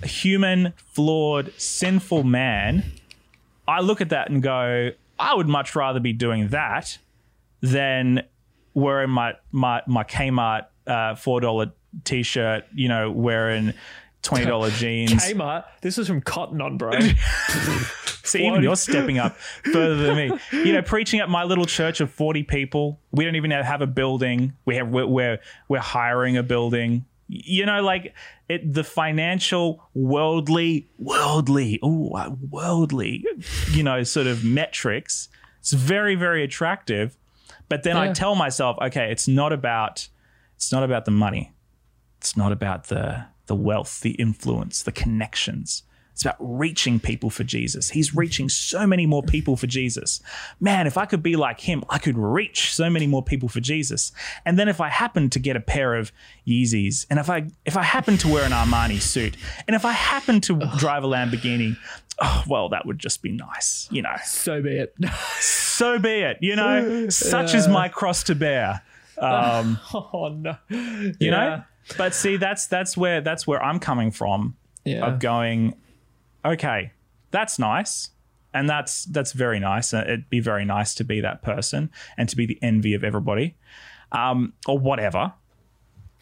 human, flawed, sinful man, I look at that and go, I would much rather be doing that than wearing my my my Kmart uh, four dollar t shirt, you know, wearing twenty dollar jeans. Kmart, this was from Cotton On, bro. See, even you're stepping up further than me. You know, preaching at my little church of 40 people. We don't even have a building. We have we're we're, we're hiring a building. You know, like it, the financial, worldly, worldly, oh, worldly, you know, sort of metrics. It's very, very attractive. But then I tell myself, okay, it's not about it's not about the money. It's not about the the wealth, the influence, the connections. It's about reaching people for Jesus. He's reaching so many more people for Jesus. Man, if I could be like him, I could reach so many more people for Jesus. And then if I happen to get a pair of Yeezys, and if I if I happen to wear an Armani suit, and if I happen to drive a Lamborghini, oh well, that would just be nice, you know. So be it. So be it, you know. Such is my cross to bear. Um, oh no. you know but see that's that's where that's where i'm coming from Yeah. of going okay that's nice and that's that's very nice Uh, it'd be very nice to be that person and to be the envy of everybody um, or whatever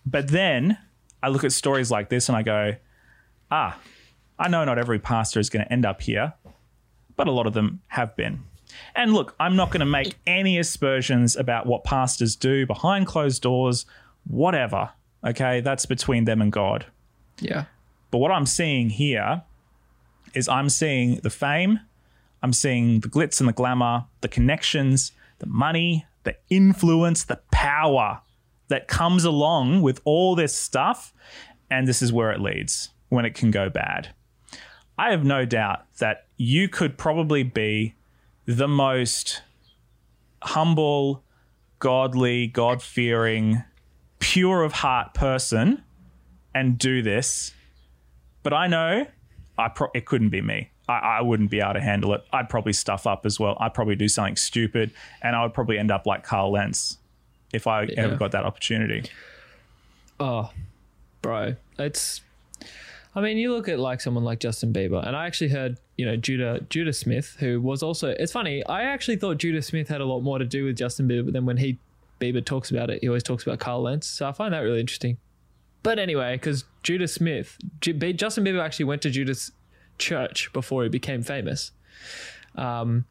but then i look at stories like this and i go ah i know not every pastor is going to end up here but a lot of them have been and look, I'm not going to make any aspersions about what pastors do behind closed doors, whatever. Okay, that's between them and God. Yeah. But what I'm seeing here is I'm seeing the fame, I'm seeing the glitz and the glamour, the connections, the money, the influence, the power that comes along with all this stuff. And this is where it leads when it can go bad. I have no doubt that you could probably be the most humble, godly, God fearing, pure of heart person and do this. But I know I pro- it couldn't be me. I, I wouldn't be able to handle it. I'd probably stuff up as well. I'd probably do something stupid, and I would probably end up like Carl Lentz if I ever got that opportunity. Oh, bro, it's. I mean, you look at like someone like Justin Bieber, and I actually heard, you know, Judah Judah Smith, who was also. It's funny. I actually thought Judah Smith had a lot more to do with Justin Bieber, but then when he Bieber talks about it, he always talks about Carl Lentz. So I find that really interesting. But anyway, because Judah Smith, Ju- Justin Bieber actually went to Judah's church before he became famous. Um,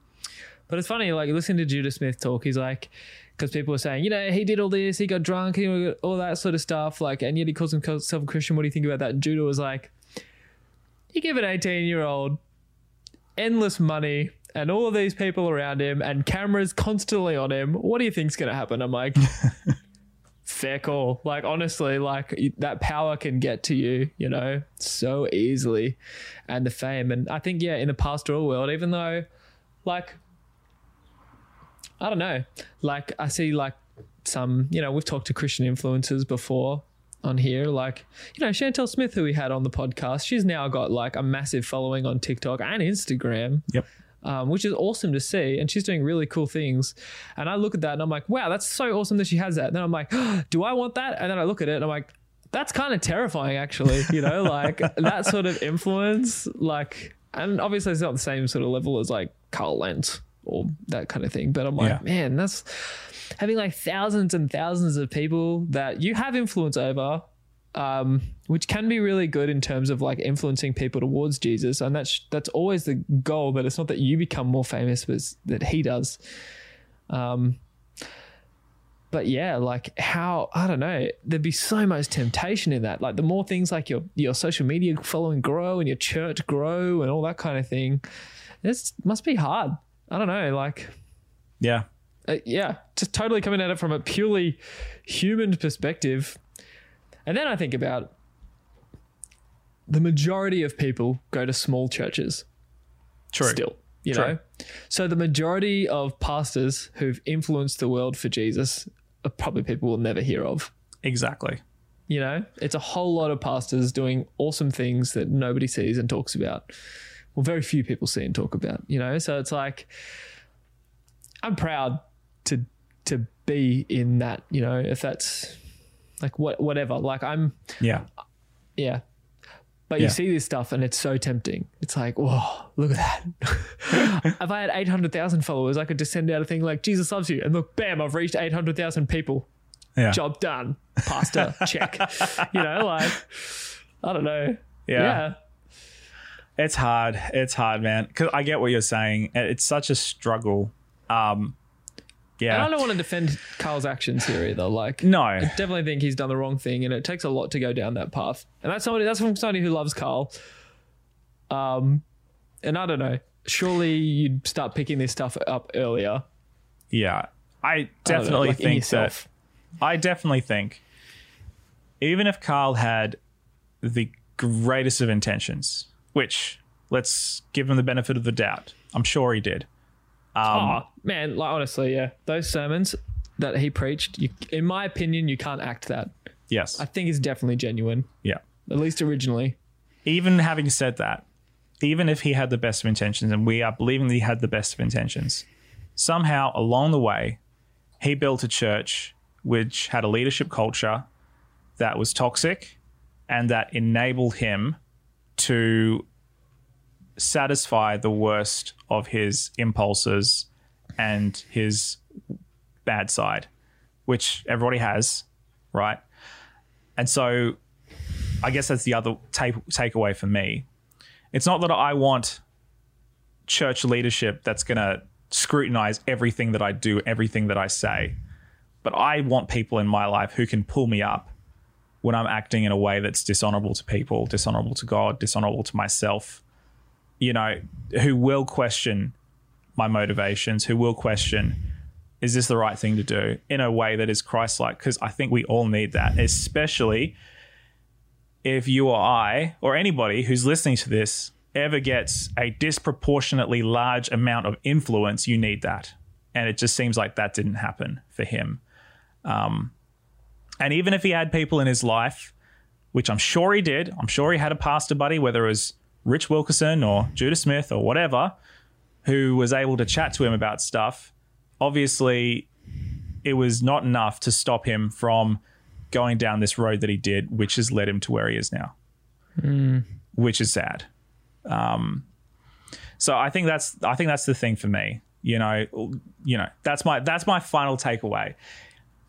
but it's funny, like listening to Judah Smith talk, he's like, because people were saying, you know, he did all this, he got drunk, he got all that sort of stuff, like, and yet he calls himself a Christian. What do you think about that? And Judah was like, you give an 18 year old endless money and all of these people around him and cameras constantly on him. What do you think's going to happen? I'm like, fair call. Like, honestly, like that power can get to you, you know, so easily and the fame. And I think, yeah, in the pastoral world, even though, like, I don't know, like, I see, like, some, you know, we've talked to Christian influencers before on here. Like, you know, Chantel Smith, who we had on the podcast, she's now got like a massive following on TikTok and Instagram Yep. Um, which is awesome to see. And she's doing really cool things. And I look at that and I'm like, wow, that's so awesome that she has that. And then I'm like, do I want that? And then I look at it and I'm like, that's kind of terrifying, actually. You know, like that sort of influence, like, and obviously it's not the same sort of level as like Carl Lentz or that kind of thing. But I'm like, Yeah. man, that's having like thousands and thousands of people that you have influence over um, which can be really good in terms of like influencing people towards Jesus, and that's that's always the goal. But it's not that you become more famous, but it's that He does. Um, but yeah, like how I don't know, there'd be so much temptation in that. Like the more things like your your social media following grow and your church grow and all that kind of thing, it must be hard. I don't know, like Yeah. uh, yeah, just totally coming at it from a purely human perspective. And then I think about the majority of people go to small churches True. still, you True. know? So the majority of pastors who've influenced the world for Jesus are probably people we'll never hear of. Exactly. You know, it's a whole lot of pastors doing awesome things that nobody sees and talks about. Well, very few people see and talk about, you know? So it's like, I'm proud to to be in that, you know, if that's like what whatever. Like I'm Yeah. yeah. But you see this stuff and it's so tempting. It's like, whoa, look at that. if I had 800,000 followers, I could just send out a thing like, Jesus loves you. And look, bam, I've reached 800,000 people. Yeah. Job done. Pastor, check. You know, like, I don't know. Yeah. yeah. It's hard. It's hard, man. Because I get what you're saying. It's such a struggle. Um, yeah. And I don't want to defend Carl's actions here either. Like, no. I definitely think he's done the wrong thing, and it takes a lot to go down that path. And that's somebody that's from somebody who loves Carl. Um, and I don't know. Surely you'd start picking this stuff up earlier. Yeah. I I know, definitely like think that I definitely think even if Carl had the greatest of intentions, which let's give him the benefit of the doubt. I'm sure he did. Um, oh man, like honestly, yeah, those sermons that he preached, you, in my opinion, you can't act that. yes. I think it's definitely genuine, yeah. at least originally. Even having said that, even if he had the best of intentions and we are believing that he had the best of intentions, somehow along the way, he built a church which had a leadership culture that was toxic and that enabled him to satisfy the worst of his impulses and his bad side, which everybody has, right? And so I guess that's the other take takeaway for me. It's not that I want church leadership that's going to scrutinize everything that I do, everything that I say, but I want people in my life who can pull me up when I'm acting in a way that's dishonorable to people, dishonorable to God, dishonorable to myself. You know, who will question my motivations, who will question is this the right thing to do in a way that is Christ-like because I think we all need that, especially if you or I or anybody who's listening to this ever gets a disproportionately large amount of influence, you need that. And it just seems like that didn't happen for him. Um, and even if he had people in his life, which I'm sure he did, I'm sure he had a pastor buddy, whether it was Rich Wilkerson or Judah Smith or whatever, who was able to chat to him about stuff. Obviously, it was not enough to stop him from going down this road that he did, which has led him to where he is now, which is sad. Um, so I think that's I think that's the thing for me. You know, you know that's my that's my final takeaway.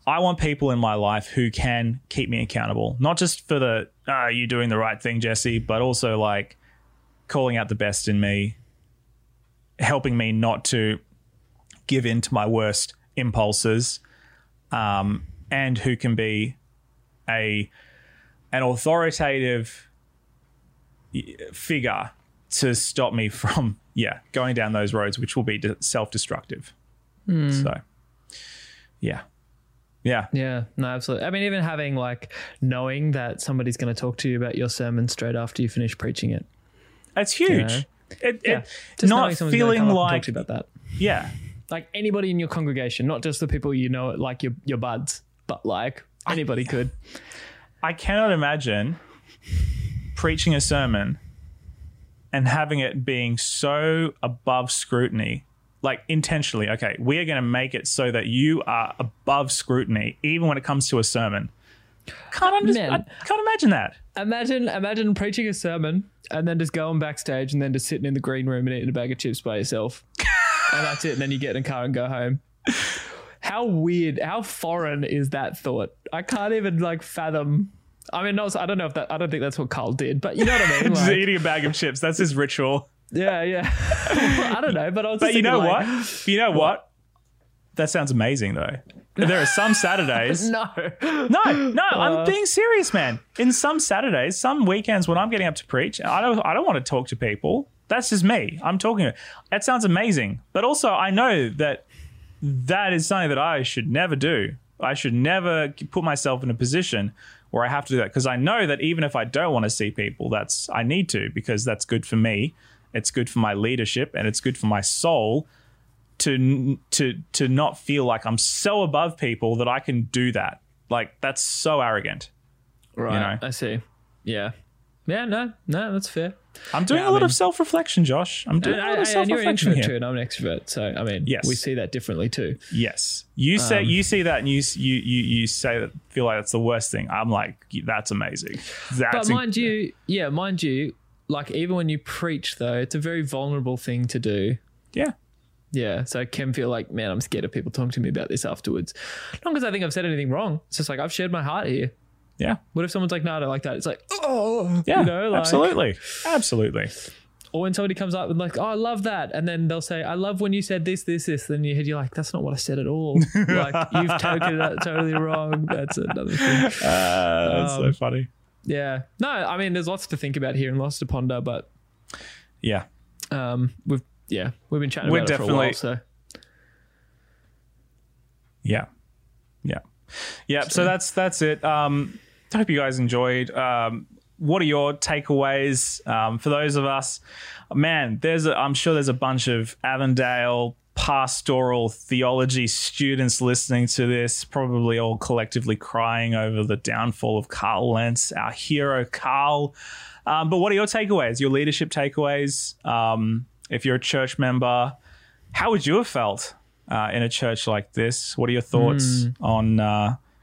I want people in my life who can keep me accountable, not just for the "Are you doing the right thing, Jesse?" but also like calling out the best in me, helping me not to give in to my worst impulses, um, and who can be a an authoritative figure to stop me from yeah going down those roads which will be self-destructive so yeah yeah Yeah, no, absolutely. I mean, even having like knowing that somebody's going to talk to you about your sermon straight after you finish preaching it. It's huge Yeah. it, Yeah, it, just not knowing someone's gonna feeling come up and like you about that. yeah Like anybody in your congregation, not just the people you know, like your your buds, but like anybody could. i cannot imagine preaching a sermon and having it being so above scrutiny like intentionally okay we are going to make it so that you are above scrutiny even when it comes to a sermon can't, under-. I can't imagine that Imagine, imagine preaching a sermon and then just going backstage and then just sitting in the green room and eating a bag of chips by yourself, and that's it. And then you get in a car and go home. How weird, how foreign is that thought? I can't even like fathom. I mean, not, I don't know if that. I don't think that's what Carl did, but you know what I mean. just Like, eating a bag of chips that's his ritual yeah, yeah. I don't know, but I was. but you know like, what you know what that sounds amazing though there are some saturdays No. No, no, Uh. I'm being serious, man. In some Saturdays, some weekends when I'm getting up to preach, I don't I don't want to talk to people. That's just me. I'm talking. That sounds amazing, but also I know that that is something that I should never do. I should never put myself in a position where I have to do that because I know that even if I don't want to see people, that's I need to because that's good for me. It's good for my leadership and it's good for my soul to to to not feel like I'm so above people that I can do that. Like that's so arrogant. Right. know? I see. Yeah. Yeah. No. No. That's fair. I'm doing Yeah, a I lot mean- of self reflection, Josh. I'm doing And, a lot of self and you're an reflection too, and I'm an extrovert. So I mean, Yes. we see that differently too. Yes, you say Um, you see that, and you you you you say that feel like that's the worst thing. I'm like, that's amazing. That's But in- mind you, yeah, mind you, like even when you preach, though, it's a very vulnerable thing to do. yeah, Yeah, so I can feel like, man, I'm scared of people talking to me about this afterwards. Not because I think I've said anything wrong. It's just like I've shared my heart here. yeah, What if someone's like, no, I don't like that? It's like, oh, yeah. you know, like, absolutely, absolutely. Or when somebody comes up and like, oh, I love that, and then they'll say, I love when you said this, this, this. Then you head, you're like, that's not what I said at all. like you've taken that totally wrong. That's another thing. Uh, that's so Um, funny. Yeah. No, I mean, there's lots to think about here and lots to ponder, but Yeah, um, we've yeah, we've been chatting We're about it for a while. So Yeah. Yeah. Yeah. So that's that's it. Um, I hope you guys enjoyed. Um, what are your takeaways um, for those of us? Man, there's a, I'm sure there's a bunch of Avondale pastoral theology students listening to this, probably all collectively crying over the downfall of Carl Lentz, our hero, Carl. Um, but what are your takeaways? Your leadership takeaways? Um, if you're a church member, how would you have felt uh, in a church like this? What are your thoughts mm. on?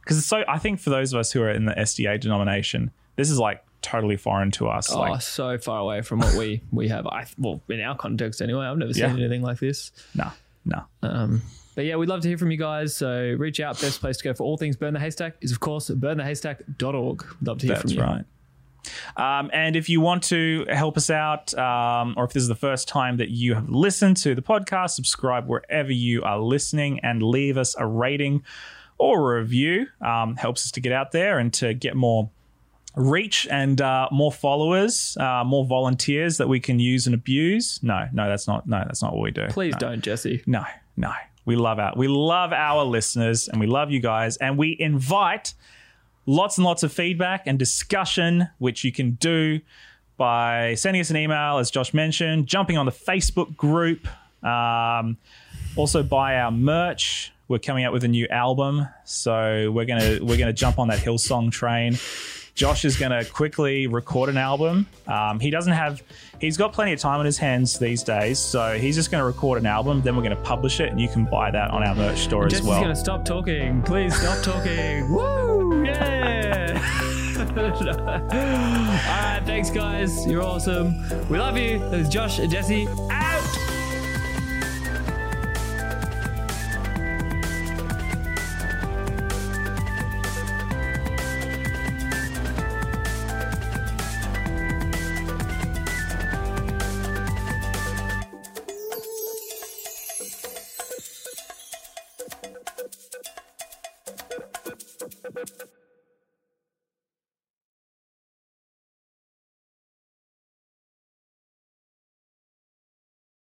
Because uh, it's so. I think for those of us who are in the SDA denomination, this is like totally foreign to us. Oh, like, so far away from what we we have. I well, in our context anyway. I've never seen yeah. anything like this. No, no. Um, but yeah, we'd love to hear from you guys. So reach out. Best place to go for all things Burn the Haystack is of course burnthehaystack.org. We'd love to hear That's from you. That's right. Um, and if you want to help us out, um, or if this is the first time that you have listened to the podcast, subscribe wherever you are listening and leave us a rating or a review. Um, helps us to get out there and to get more reach and uh, more followers, uh, more volunteers that we can use and abuse. No, no, that's not. No, that's not what we do. Please no. don't, Jesse. No, no. We love our we love our listeners and we love you guys and we invite lots and lots of feedback and discussion, which you can do by sending us an email, as Josh mentioned, jumping on the Facebook group, um, also buy our merch. We're coming out with a new album, so we're gonna we're gonna jump on that Hillsong train. Josh is going to quickly record an album. Um, he doesn't have, he's got plenty of time on his hands these days, so he's just going to record an album. Then we're going to publish it, and you can buy that on our merch store Jesse's as well. Just to stop talking. Please stop talking. Woo! Yeah. All right, thanks guys. You're awesome. We love you. This is Josh and Jesse.